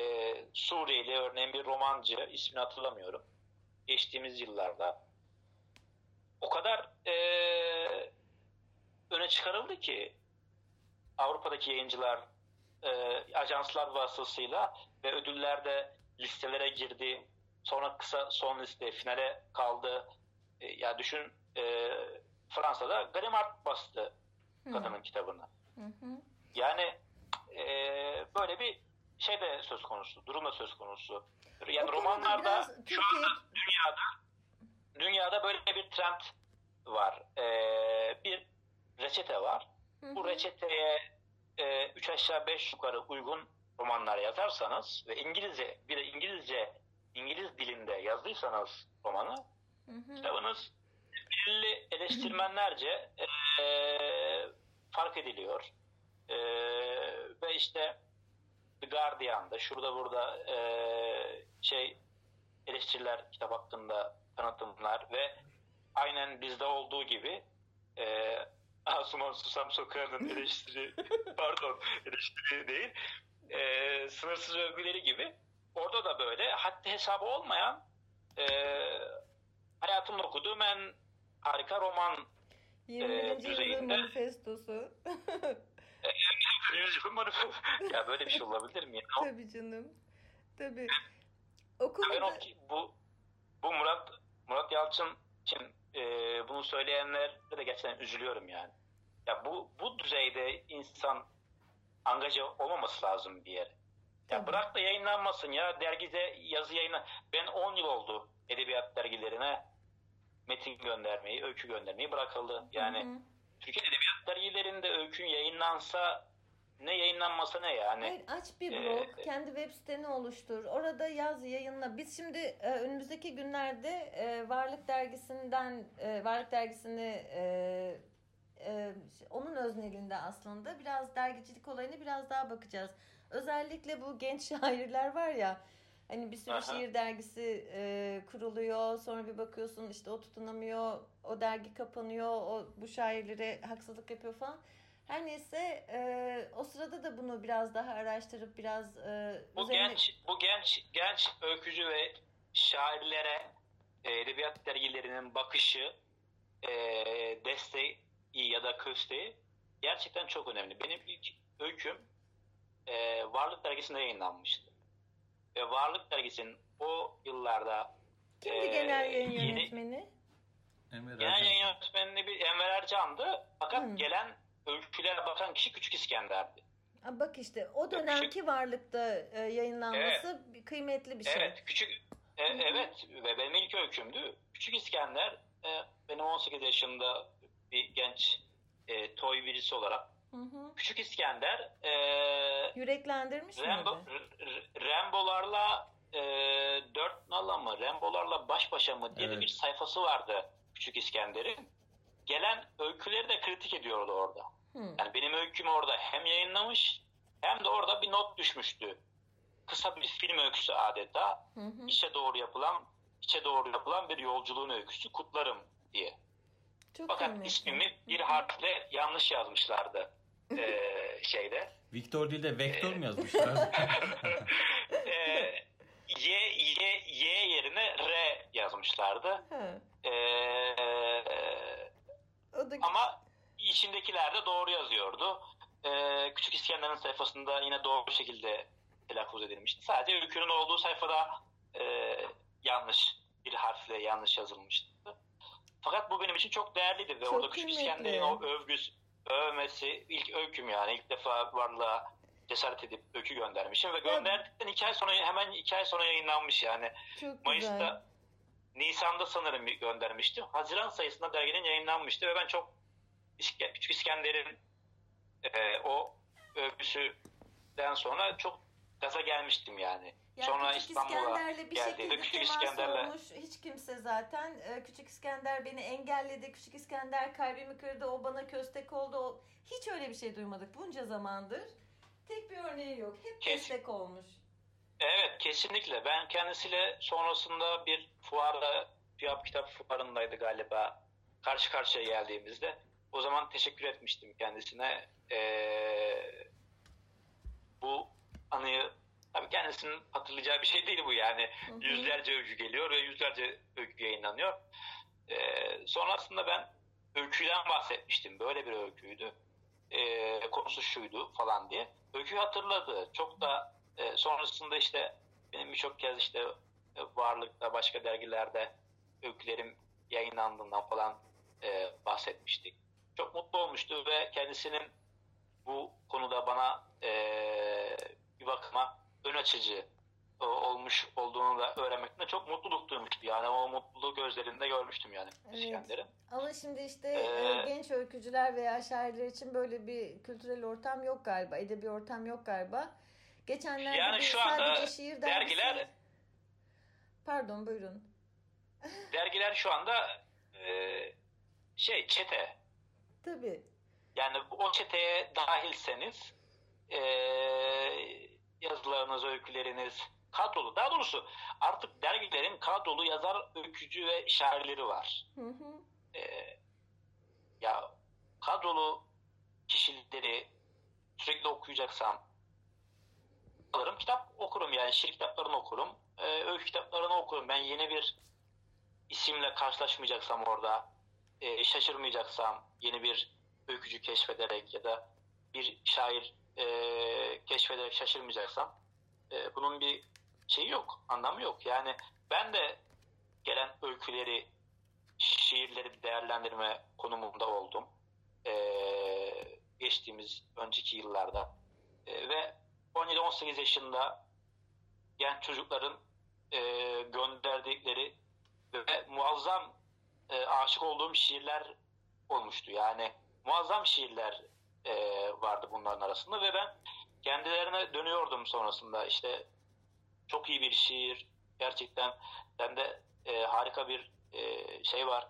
Suriyeli örneğin bir romancı, ismini hatırlamıyorum. Geçtiğimiz yıllarda o kadar e, öne çıkarıldı ki Avrupa'daki yayıncılar e, ajanslar vasıtasıyla ve ödüllerde listelere girdi. Sonra kısa son liste finale kaldı. E, ya düşün e, Fransa'da Gallimard bastı kadının kitabını. Hı hı. Yani e, böyle bir şey de söz konusu, durum da söz konusu. Yani O romanlarda şu anda dünyada dünyada böyle bir trend var. E, bir reçete var. Hı Bu reçeteye e, üç aşağı beş yukarı uygun romanlar yazarsanız ve İngilizce bir de İngilizce İngiliz dilinde yazdıysanız romanı Hı hı. kitabınız belirli eleştirmenlerce e, fark ediliyor. E, ve işte The Guardian'da şurada burada e, şey eleştiriler kitap hakkında tanıtımlar ve aynen bizde olduğu gibi e, Asuman Susam Sokağı'nın (laughs) eleştiri pardon eleştiri değil e, sınırsız övgüleri gibi orada da böyle haddi hesabı olmayan e, hayatımda okuduğum en harika roman 20. e, düzeyinde- manifestosu. (laughs) manifestosu. (laughs) ya böyle bir şey olabilir mi? Ya? Tabii canım. Tabii. Ben Okulda o, bu, bu Murat Murat Yalçın için e, bunu söyleyenlere de gerçekten üzülüyorum yani. Ya bu bu düzeyde insan angaja olmaması lazım bir yere. Ya Tabii. bırak da yayınlanmasın ya dergide yazı yayınlan. Ben 10 yıl oldu edebiyat dergilerine metin göndermeyi, öykü göndermeyi bırakıldı. Yani Hı hı. Türkiye edebiyat dergilerinde öykün yayınlansa ne yayınlanmasa ne yani. Hayır, aç bir Ee, blog, kendi web siteni oluştur. Orada yaz, yayınla. Biz şimdi e, önümüzdeki günlerde e, Varlık Dergisi'nden, e, Varlık Dergisi'ni e, e, onun öznelinde aslında biraz dergicilik olayına biraz daha bakacağız. Özellikle bu genç (laughs) şairler var ya, hani bir sürü Aha. şiir dergisi e, kuruluyor, sonra bir bakıyorsun işte o tutunamıyor, o dergi kapanıyor, o bu şairlere haksızlık yapıyor falan. Her neyse e, o sırada da bunu biraz daha araştırıp biraz e, Bu üzerine- genç bu genç genç öykücü ve şairlere e, edebiyat dergilerinin bakışı, e, desteği ya da kösteği gerçekten çok önemli. Benim ilk öyküm e, Varlık dergisinde yayınlanmıştı. Ve Varlık dergisinin o yıllarda Kimdi e, genel yayın yeni- yönetmeni? Emre Genel yayın yönetmeni bir Enver Ercan'dı. Fakat Hı. gelen öykülere bakan kişi Küçük İskender'di. Bak işte o dönemki varlıkta e, yayınlanması bir kıymetli bir şey. Evet, küçük e, Hı hı. evet ve benim ilk öykümdü. Küçük İskender e, benim 18 yaşında bir genç e, toy birisi olarak Hı hı. Küçük İskender e, Yüreklendirmiş Rambo, miydi? R- R- Rambo'larla e, dört nala mı Rambo'larla baş başa mı diye Evet. bir sayfası vardı Küçük İskender'in. Gelen öyküleri de kritik ediyordu orada. Hı. Yani benim öykümü orada hem yayınlamış hem de orada bir not düşmüştü. Kısa bir film öyküsü adeta. Hı hı. İçe doğru yapılan, içe doğru yapılan bir yolculuğun öyküsü kutlarım diye. Çok Fakat kıymetli. ismimi bir harfle yanlış yazmışlardı eee, (laughs) şeyde. Victor değil de Vektör mü (laughs) yazmışlar? Eee, y, y, y yerine R yazmışlardı. Eee, O da ama içindekiler de doğru yazıyordu. Eee, Küçük İskender'in sayfasında yine doğru şekilde telaffuz edilmişti. Sadece öykünün olduğu sayfada e, yanlış bir harfle yanlış yazılmıştı. Fakat bu benim için çok değerliydi ve Çok orada Küçük. İskender'in o övgüsü, övmesi ilk öyküm yani ilk defa varlığa cesaret edip öykü göndermişim ve gönderdikten iki ay sonra hemen iki ay sonra yayınlanmış yani. Çok Mayıs'ta güzel. Nisan'da sanırım göndermiştim. Haziran sayısında derginin yayınlanmıştı ve ben çok Küçük İskender'in e, o övgüsüden sonra çok gaza gelmiştim yani. Yani sonra Küçük İstanbul'a İskender'le bir geldiğinde şekilde Küçük İskender'le olmuş hiç kimse zaten. Ee, Küçük İskender beni engelledi. Küçük İskender kalbimi kırdı. O bana köstek oldu. O... Hiç öyle bir şey duymadık bunca zamandır. Tek bir örneği yok. Hep Kes- destek olmuş. Evet kesinlikle. Ben kendisiyle sonrasında bir fuarda, Fiyat Kitap Fuarı'ndaydı galiba. Karşı karşıya geldiğimizde. O zaman teşekkür etmiştim kendisine. Ee, bu anıyı tabii kendisinin hatırlayacağı bir şey değil bu yani. Hı hı. Yüzlerce öykü geliyor ve yüzlerce öykü yayınlanıyor. Ee, sonrasında ben öyküden bahsetmiştim. Böyle bir öyküydü. Ee, konusu şuydu falan diye. Öyküyü hatırladı. Çok da e, sonrasında işte benim birçok kez işte e, varlıkta başka dergilerde öykülerim yayınlandığından falan e, bahsetmiştik. Çok mutlu olmuştu ve kendisinin bu konuda bana e, bir bakıma ön açıcı e, olmuş olduğunu da öğrenmekten de çok mutluluk duymuştu. Yani o mutluluğu gözlerinde görmüştüm yani Evet. İskender'in. Ama şimdi işte Ee, genç öykücüler veya şairler için böyle bir kültürel ortam yok galiba. Edebi ortam yok galiba. Geçenlerde Yani şu anda şiir dergisi... dergiler- Pardon buyurun. Dergiler şu anda e, şey çete Tabii. Yani o çeteye dahilseniz e, yazılarınız, öyküleriniz kadrolu. Daha doğrusu artık dergilerin kadrolu yazar, öykücü ve şairleri var. Hı hı. E, ya kadrolu kişileri sürekli okuyacaksam alırım kitap okurum yani şiir kitaplarını okurum. E, öykü kitaplarını okurum. Ben yeni bir isimle karşılaşmayacaksam orada e, şaşırmayacaksam yeni bir öykücü keşfederek ya da bir şair e, keşfederek şaşırmayacaksam e, bunun bir şeyi yok, anlamı yok. Yani ben de gelen öyküleri, şiirleri değerlendirme konumunda oldum. E, geçtiğimiz önceki yıllarda. E, ve 17-18 yaşında genç çocukların e, gönderdikleri ve muazzam e, aşık olduğum şiirler olmuştu. Yani muazzam şiirler e, vardı bunların arasında ve ben kendilerine dönüyordum sonrasında. İşte çok iyi bir şiir, gerçekten bende e, harika bir e, şey var,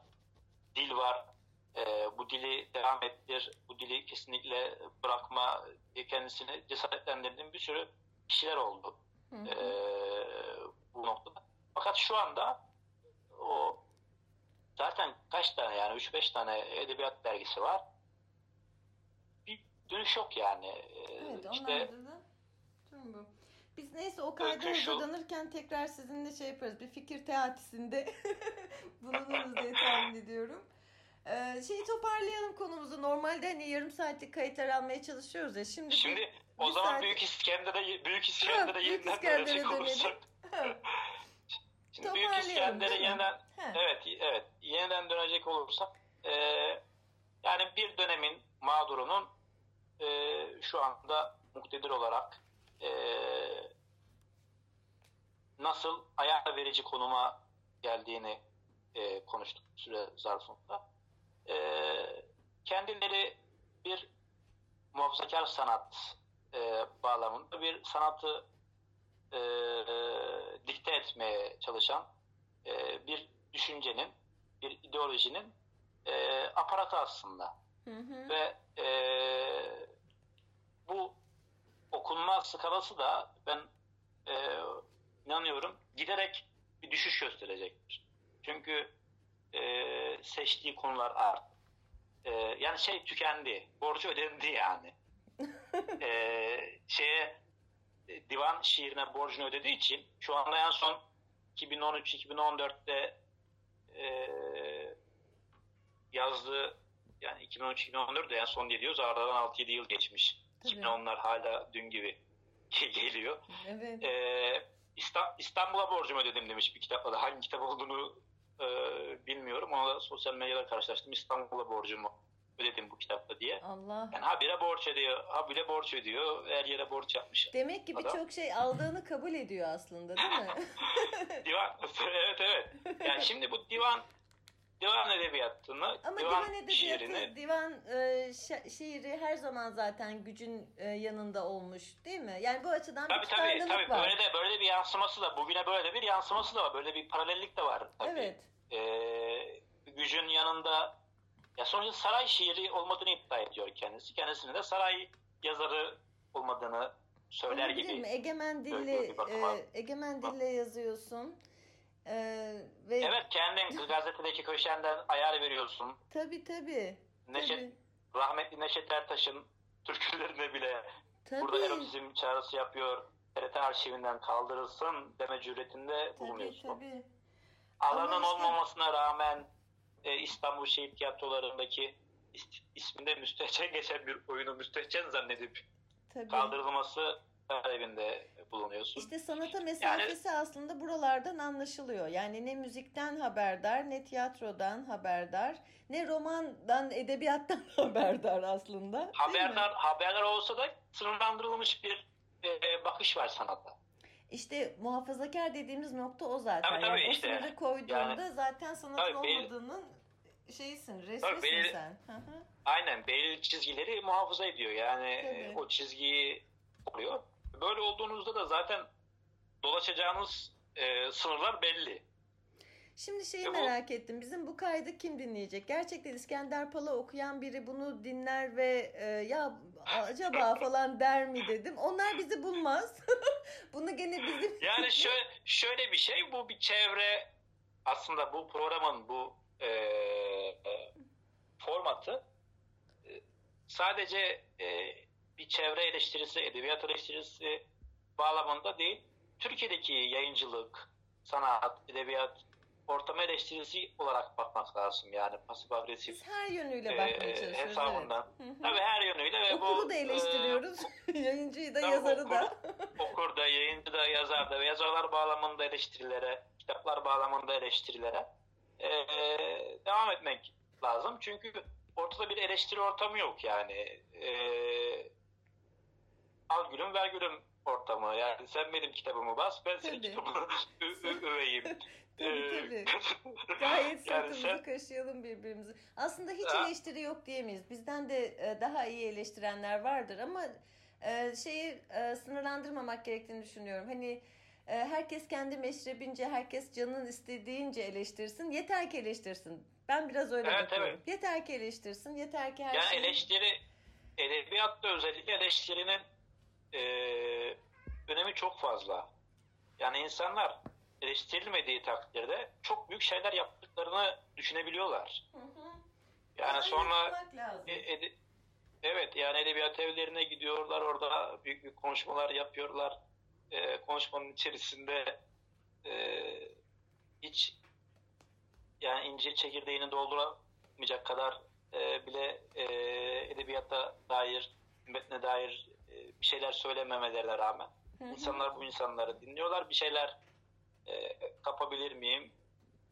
dil var. E, bu dili devam ettir, bu dili kesinlikle bırakma, e, kendisini cesaretlendirdiğim bir sürü kişiler oldu Hı hı. e, bu noktada. Fakat şu anda o zaten kaç tane yani 3-5 tane edebiyat dergisi var. Bir dönüş yok yani. E, Evet işte onlarda da durum bu. Biz neyse o kayda hazırlanırken tekrar sizinle şey yaparız. Bir fikir teatisinde (laughs) bulunuruz diye tahmin ediyorum. Ee, şeyi toparlayalım konumuzu. Normalde hani yarım saatlik kayıtlar almaya çalışıyoruz ya. Şimdi, bir- Şimdi o bir zaman saat- Büyük İskender'e Büyük İskender'e yeniden İskender'e dönelim. (laughs) Şimdi Büyük İskender'e yeniden evet evet yeniden dönecek olursak e, yani bir dönemin mağdurunun e, şu anda muktedir olarak e, nasıl ayar verici konuma geldiğini e, konuştuk süre zarfında. E, kendileri bir muhafazakar sanat e, bağlamında bir sanatı e, dikte etmeye çalışan e, bir düşüncenin, bir ideolojinin e, aparatı aslında. Hı hı. Ve e, bu okunma skalası da ben e, inanıyorum giderek bir düşüş gösterecektir. Çünkü e, seçtiği konular arttı. E, yani şey tükendi, borcu ödendi yani. (laughs) e, şeye e, divan şiirine borcunu ödediği için şu anda en son 2013-2014'te e, yazdığı yani 2013-2014'de en son diye diyoruz aradan 6-7 yıl geçmiş. Tabii. 2010'lar hala dün gibi (laughs) geliyor. Evet. Ee, İstanbul'a borcumu ödedim demiş bir kitapta da. Hangi kitap olduğunu e, bilmiyorum. Onu da sosyal medyada karşılaştım. İstanbul'a borcumu ödedim bu kitapta diye. Allah. Yani habire borç ediyor. Habire borç ediyor. Her yere borç yapmış. Demek ki birçok şey aldığını kabul ediyor aslında değil mi? (laughs) divan, evet evet. Yani şimdi bu divan divan edebiyatını, Ama divan, divan edebiyatı, şiirini, divan e, şiiri her zaman zaten gücün e, yanında olmuş değil mi? Yani bu açıdan tabii, bir tabii, tabii, var. Böyle de, böyle bir yansıması da, bugüne böyle bir yansıması da var. Böyle bir paralellik de var tabii. Evet. Ee, gücün yanında ya sonuçta saray şiiri olmadığını iddia ediyor kendisi. Kendisinin de saray yazarı olmadığını söyler gibi. Mi? Egemen dille e, egemen dille yazıyorsun. Ee, ve Evet kendin (laughs) gazetedeki köşenden ayar veriyorsun. Tabii tabii. Neşet, tabii. Rahmetli Neşet Ertaş'ın türkülerine bile tabii. burada erotizm çağrısı yapıyor. TRT arşivinden kaldırılsın deme cüretinde tabii, bulunuyorsun. Tabii. Alanın işte... olmamasına rağmen e, İstanbul Şehit Tiyatrolarındaki isminde müstehcen geçen bir oyunu müstehcen zannedip tabii. kaldırılması talebinde bulunuyorsun. İşte sanata mesafesi yani, aslında buralardan anlaşılıyor. Yani ne müzikten haberdar, ne tiyatrodan haberdar, ne romandan, edebiyattan (laughs) haberdar aslında. Haberdar, haberdar olsa da sınırlandırılmış bir e, bakış var sanata. İşte muhafazakar dediğimiz nokta o zaten. Tabii, tabii yani işte. O sınırı koyduğunda yani, zaten sanatın tabii, olmadığının şeysin, resmisin belli, sen. Aynen belli çizgileri muhafaza ediyor. Yani tabii. o çizgiyi koruyor. Böyle olduğunuzda da zaten dolaşacağınız e, sınırlar belli. Şimdi şeyi merak ettim. Bizim bu kaydı kim dinleyecek? Gerçekten İskender Pala okuyan biri bunu dinler ve e, ya acaba (laughs) falan der mi dedim. Onlar bizi bulmaz. (laughs) bunu gene bizim... (laughs) Yani şöyle, şöyle bir şey. Bu bir çevre aslında bu programın bu e, e, formatı e, sadece e, bir çevre eleştirisi, edebiyat eleştirisi bağlamında değil. Türkiye'deki yayıncılık, sanat, edebiyat, ortam eleştirisi olarak bakmak lazım. Yani pasif agresif. Biz her yönüyle bakmaya çalışıyoruz. Hesabından. Evet. Tabii her yönüyle. Ve Okuru bu, da eleştiriyoruz. E, Yayıncıyı da, yazarı okur, da. okur da, yayıncı da, yazar da. Yazarlar bağlamında eleştirilere, kitaplar bağlamında eleştirilere e, devam etmek lazım. Çünkü ortada bir eleştiri ortamı yok yani. E, al gülüm ver gülüm ortamı. Yani sen benim kitabımı bas, ben senin kitabını öveyim. Tabii tabii. (laughs) Gayet sırtımızı yani sen... kaşıyalım birbirimizi. Aslında hiç ha? eleştiri yok diyemeyiz. Bizden de daha iyi eleştirenler vardır ama şeyi sınırlandırmamak gerektiğini düşünüyorum. Hani herkes kendi meşrebince, herkes canın istediğince eleştirsin. Yeter ki eleştirsin. Ben biraz öyle evet, bakıyorum. Evet. Yeter ki eleştirsin, yeter ki her yani şey... eleştiri, edebiyatta özellikle eleştirinin e, önemi çok fazla. Yani insanlar eleştirilmediği takdirde çok büyük şeyler yaptıklarını düşünebiliyorlar. Hı hı. Yani Aynen sonra e, evet yani edebiyat evlerine gidiyorlar orada büyük büyük konuşmalar yapıyorlar. E, konuşmanın içerisinde e, hiç yani incir çekirdeğini dolduramayacak kadar e, bile e, edebiyatta dair, metne dair e, bir şeyler söylememelerine rağmen hı hı. insanlar bu insanları dinliyorlar. Bir şeyler e, kapabilir miyim?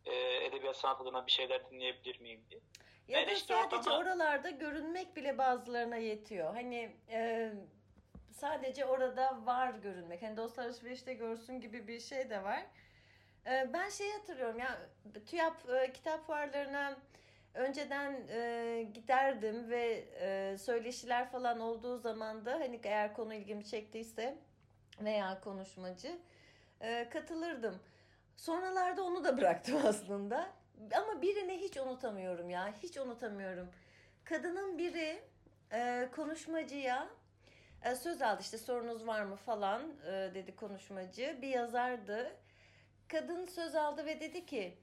E, edebiyat sanat adına bir şeyler dinleyebilir miyim diye. Ya yani da işte sadece ortamda... oralarda görünmek bile bazılarına yetiyor. Hani e, sadece orada var görünmek. Hani dostlar alışverişte görsün gibi bir şey de var. E, ben şey hatırlıyorum ya TÜYAP e, kitap fuarlarına önceden e, giderdim ve e, söyleşiler falan olduğu zaman da hani eğer konu ilgimi çektiyse veya konuşmacı e, katılırdım. Sonralarda onu da (laughs) bıraktım aslında. Ama birini hiç unutamıyorum ya. Hiç unutamıyorum. Kadının biri e, konuşmacıya e, söz aldı işte sorunuz var mı falan e, dedi konuşmacı. Bir yazardı. Kadın söz aldı ve dedi ki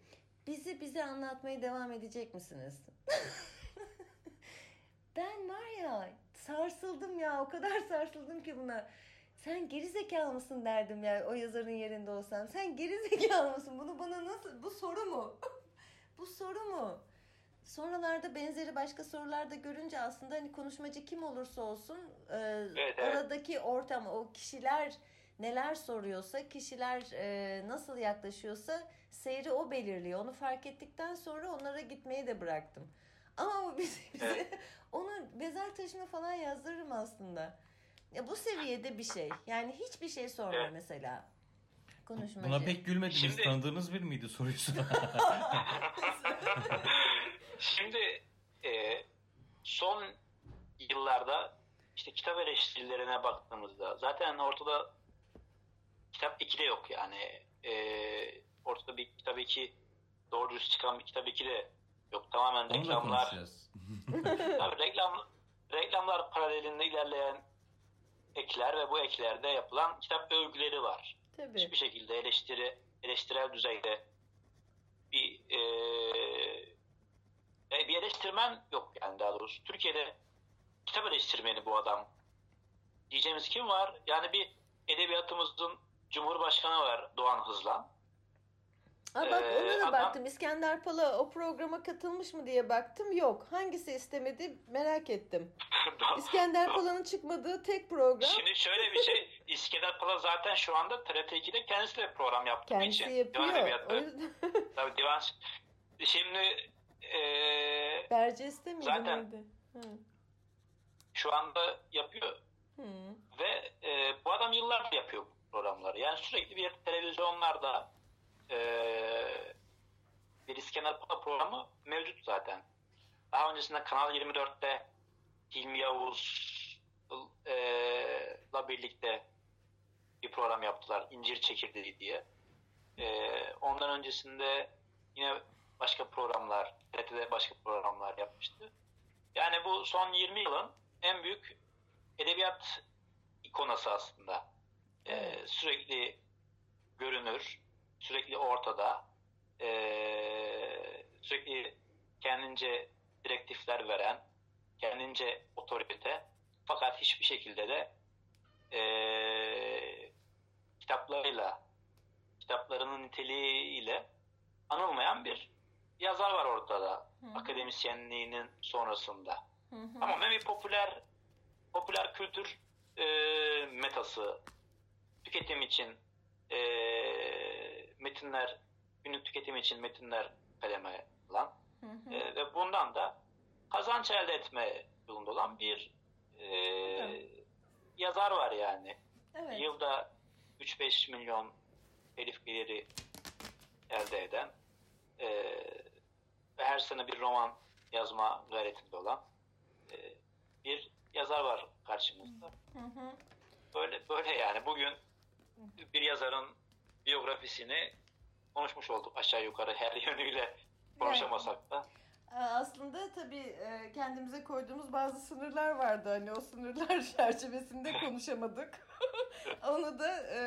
bizi bize anlatmaya devam edecek misiniz? (laughs) ben var ya sarsıldım ya o kadar (laughs) sarsıldım ki buna. Sen geri zekalı mısın derdim ya o yazarın yerinde olsam. Sen geri zekalı mısın? Bunu bana nasıl bu soru mu? (laughs) bu soru mu? sonralarda benzeri başka sorularda görünce aslında hani konuşmacı kim olursa olsun e, Evet, evet. oradaki ortam o kişiler neler soruyorsa kişiler e, nasıl yaklaşıyorsa seyri o belirliyor. Onu fark ettikten sonra onlara gitmeyi de bıraktım. Ama bu bize, bize Evet. (laughs) onu mezar taşına falan yazdırırım aslında. Ya bu seviyede bir şey. Yani hiçbir şey sorma Evet. mesela. Konuşmacı. Buna pek gülmediniz. Şimdi- Tanıdığınız bir miydi soruyorsun? (laughs) Şimdi e, son yıllarda işte kitap eleştirilerine baktığımızda zaten ortada kitap 2 de yok yani. E, ortada bir kitap 2 doğru dürüst çıkan bir kitap 2 de yok. Tamamen Onu reklamlar. (laughs) Tabii reklam, reklamlar paralelinde ilerleyen ekler ve bu eklerde yapılan kitap övgüleri var. Tabii. hiçbir şekilde eleştiri eleştirel düzeyde bir e, e, bir eleştirmen yok yani daha doğrusu. Türkiye'de kitap eleştirmeni bu adam. Diyeceğimiz kim var? Yani bir edebiyatımızın Cumhurbaşkanı var Doğan Hızlan. Aa, bak Ee, ona da adam- baktım. İskender Pala o programa katılmış mı diye baktım. Yok. Hangisi istemedi merak ettim. (laughs) İskender Pala'nın çıkmadığı tek program Şimdi şöyle bir şey, İskender Pala zaten şu anda TRT 2'de kendisi de program yaptığı kendisi için. yapıyor. Divan yüzden (laughs) Tabii divan. Şimdi e, Berceste miydi Zaten-? Hı. şu anda yapıyor Hı. Ve e, bu adam yıllardır yapıyor bu programları. Yani sürekli bir televizyonlarda e, bir İskender Pala programı mevcut zaten. Daha öncesinde Kanal 24'te Hilmi Yavuz'la birlikte bir program yaptılar. İncir Çekirdeği diye. E, ondan öncesinde yine başka programlar, TRT'de başka programlar yapmıştı. Yani bu son 20 yılın en büyük edebiyat ikonası aslında. Ee, sürekli görünür, sürekli ortada, ee, sürekli kendince direktifler veren, kendince otorite fakat hiçbir şekilde de ee, kitaplarıyla, kitaplarının niteliğiyle anılmayan bir yazar var ortada. Hı hı. Akademisyenliğinin sonrasında. Hı hı. Tamamen bir popüler popüler kültür e, metası tüketim için e, metinler günlük tüketim için metinler kaleme alan Hı hı. e, ve bundan da kazanç elde etme yolunda olan bir e, Evet. yazar var yani. Evet. Yılda 3-5 milyon telif geliri elde eden e, ve her sene bir roman yazma gayretinde olan e, bir yazar var karşımızda. Hı hı. Böyle böyle yani bugün bir yazarın biyografisini konuşmuş olduk aşağı yukarı her (laughs) yönüyle konuşamasak da. Aa, Aslında tabii e, kendimize koyduğumuz bazı sınırlar vardı. Hani o sınırlar (laughs) çerçevesinde (laughs) konuşamadık. Onu da e,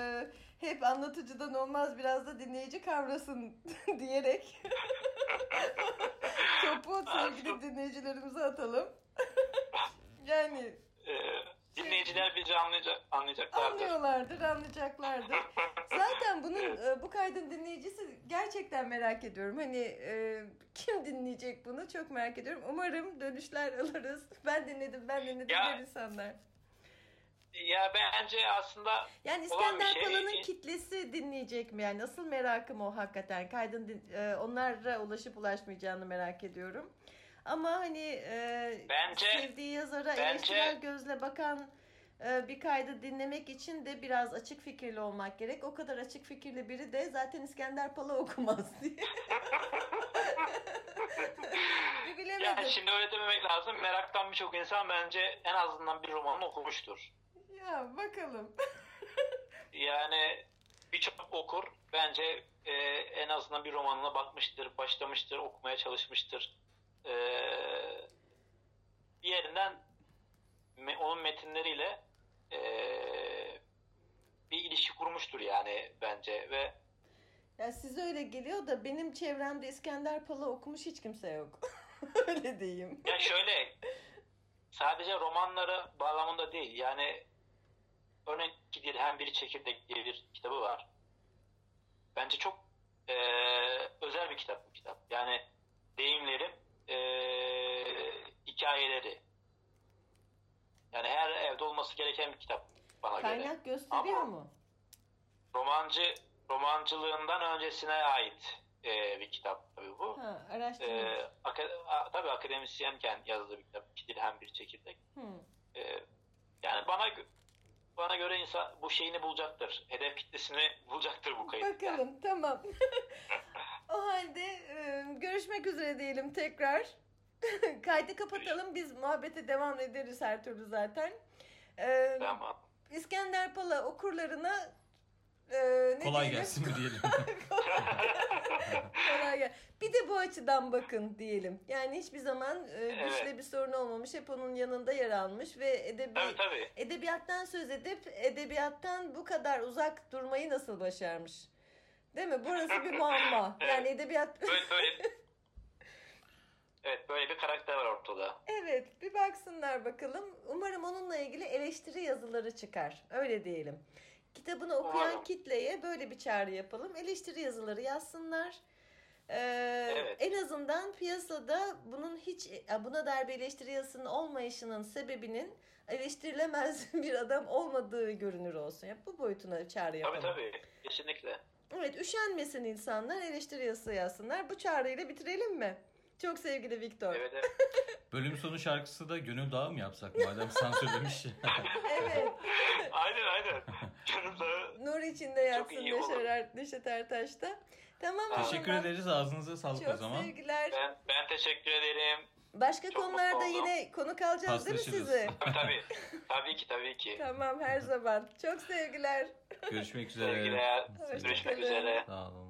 hep anlatıcıdan olmaz biraz da dinleyici kavrasın diyerek topu sevgili dinleyicilerimize atalım. yani E, dinleyiciler bizi anlayacak, anlayacaklardır. anlıyorlardır, anlayacaklardır. (laughs) Zaten bunun e, bu kaydın dinleyicisi gerçekten merak ediyorum. Hani e, kim dinleyecek bunu çok merak ediyorum. Umarım dönüşler alırız. (laughs) Ben dinledim, ben dinledim Ya- insanlar. Ya bence aslında Yani İskender şey- kitlesi dinleyecek mi? Yani asıl merakım o hakikaten. Kaydın din- e, onlara ulaşıp ulaşmayacağını merak ediyorum. Ama hani e, Bence- sevdiği yazara bence- eleştirel gözle bakan e, bir kaydı dinlemek için de biraz açık fikirli olmak gerek. O kadar açık fikirli biri de zaten İskender Pala okumaz diye. (laughs) bir bilemedim. yani şimdi öyle dememek lazım. Meraktan birçok insan bence en azından bir romanını okumuştur. Ya bakalım. (laughs) Yani birçok okur bence e, en azından bir romanına bakmıştır, başlamıştır, okumaya çalışmıştır. E, bir yerinden me- onun metinleriyle e, bir ilişki kurmuştur yani bence ve Ya size öyle geliyor da benim çevremde İskender Pala okumuş hiç kimse yok. (laughs) öyle diyeyim. ya şöyle sadece romanları bağlamında değil yani örnek Dilhem Bir Çekirdek diye bir kitabı var. Bence çok e, özel bir kitap bu kitap. Yani deyimlerim e, hikayeleri. Yani her evde olması gereken bir kitap bana göre. Kaynak gösteriyor Ama- mu? Romancı romancılığından öncesine ait e, bir kitap tabii bu. Ha, araştırma. E, aka- a- tabii akademisyenken yazdığı bir kitap. İki dirhem bir çekirdek. Hı. E, yani bana bana göre insan bu şeyini bulacaktır. Hedef kitlesini bulacaktır bu kayıt. Bakalım tamam. (laughs) o halde görüşmek üzere diyelim tekrar. (laughs) Kaydı kapatalım biz muhabbete devam ederiz her türlü zaten. E, Tamam. İskender Pala okurlarına e, ne Kolay diyelim? gelsin mi diyelim. (laughs) Kolay gel. Bir de bu açıdan bakın diyelim. Yani hiçbir zaman e, güçle Evet. bir sorun olmamış. Hep onun yanında yer almış ve edebi, Tabii tabii. edebiyattan söz edip edebiyattan bu kadar uzak durmayı nasıl başarmış? Değil mi? Burası bir muamma. Evet. Yani edebiyat... Böyle böyle Evet böyle bir karakter var ortada. evet bir baksınlar bakalım. Umarım onunla ilgili eleştiri yazıları çıkar. Öyle diyelim. Kitabını okuyan Umarım. kitleye böyle bir çağrı yapalım. Eleştiri yazıları yazsınlar. Ee, Evet. En azından piyasada bunun hiç buna dair bir eleştiri yazısının olmayışının sebebinin eleştirilemez (laughs) bir adam olmadığı görünür olsun. Ya bu boyutuna çağrı yapalım. Tabii tabii. Kesinlikle. Evet üşenmesin insanlar eleştiri yazısı yazsınlar. Bu çağrıyla bitirelim mi? Çok sevgili Viktor. Evet evet. (laughs) Bölüm sonu şarkısı da Gönül Dağı mı yapsak madem sansürlemiş. (laughs) evet. (laughs) aynen aynen. Canım da Nur içinde yatsın olur. Neşet, Er- Neşet Ertaş'ta. Tamam Teşekkür zaman. ederiz. Ağzınıza sağlık Çok o zaman. sevgiler. ben, ben teşekkür ederim. Başka Çok konularda yine konuk alacağız değil mi sizi? Tabii (laughs) tabii. Tabii ki tabii ki. Tamam her zaman. Çok sevgiler. Görüşmek (laughs) üzere. Sevgiler. Görüşmek üzere. Sağ olun.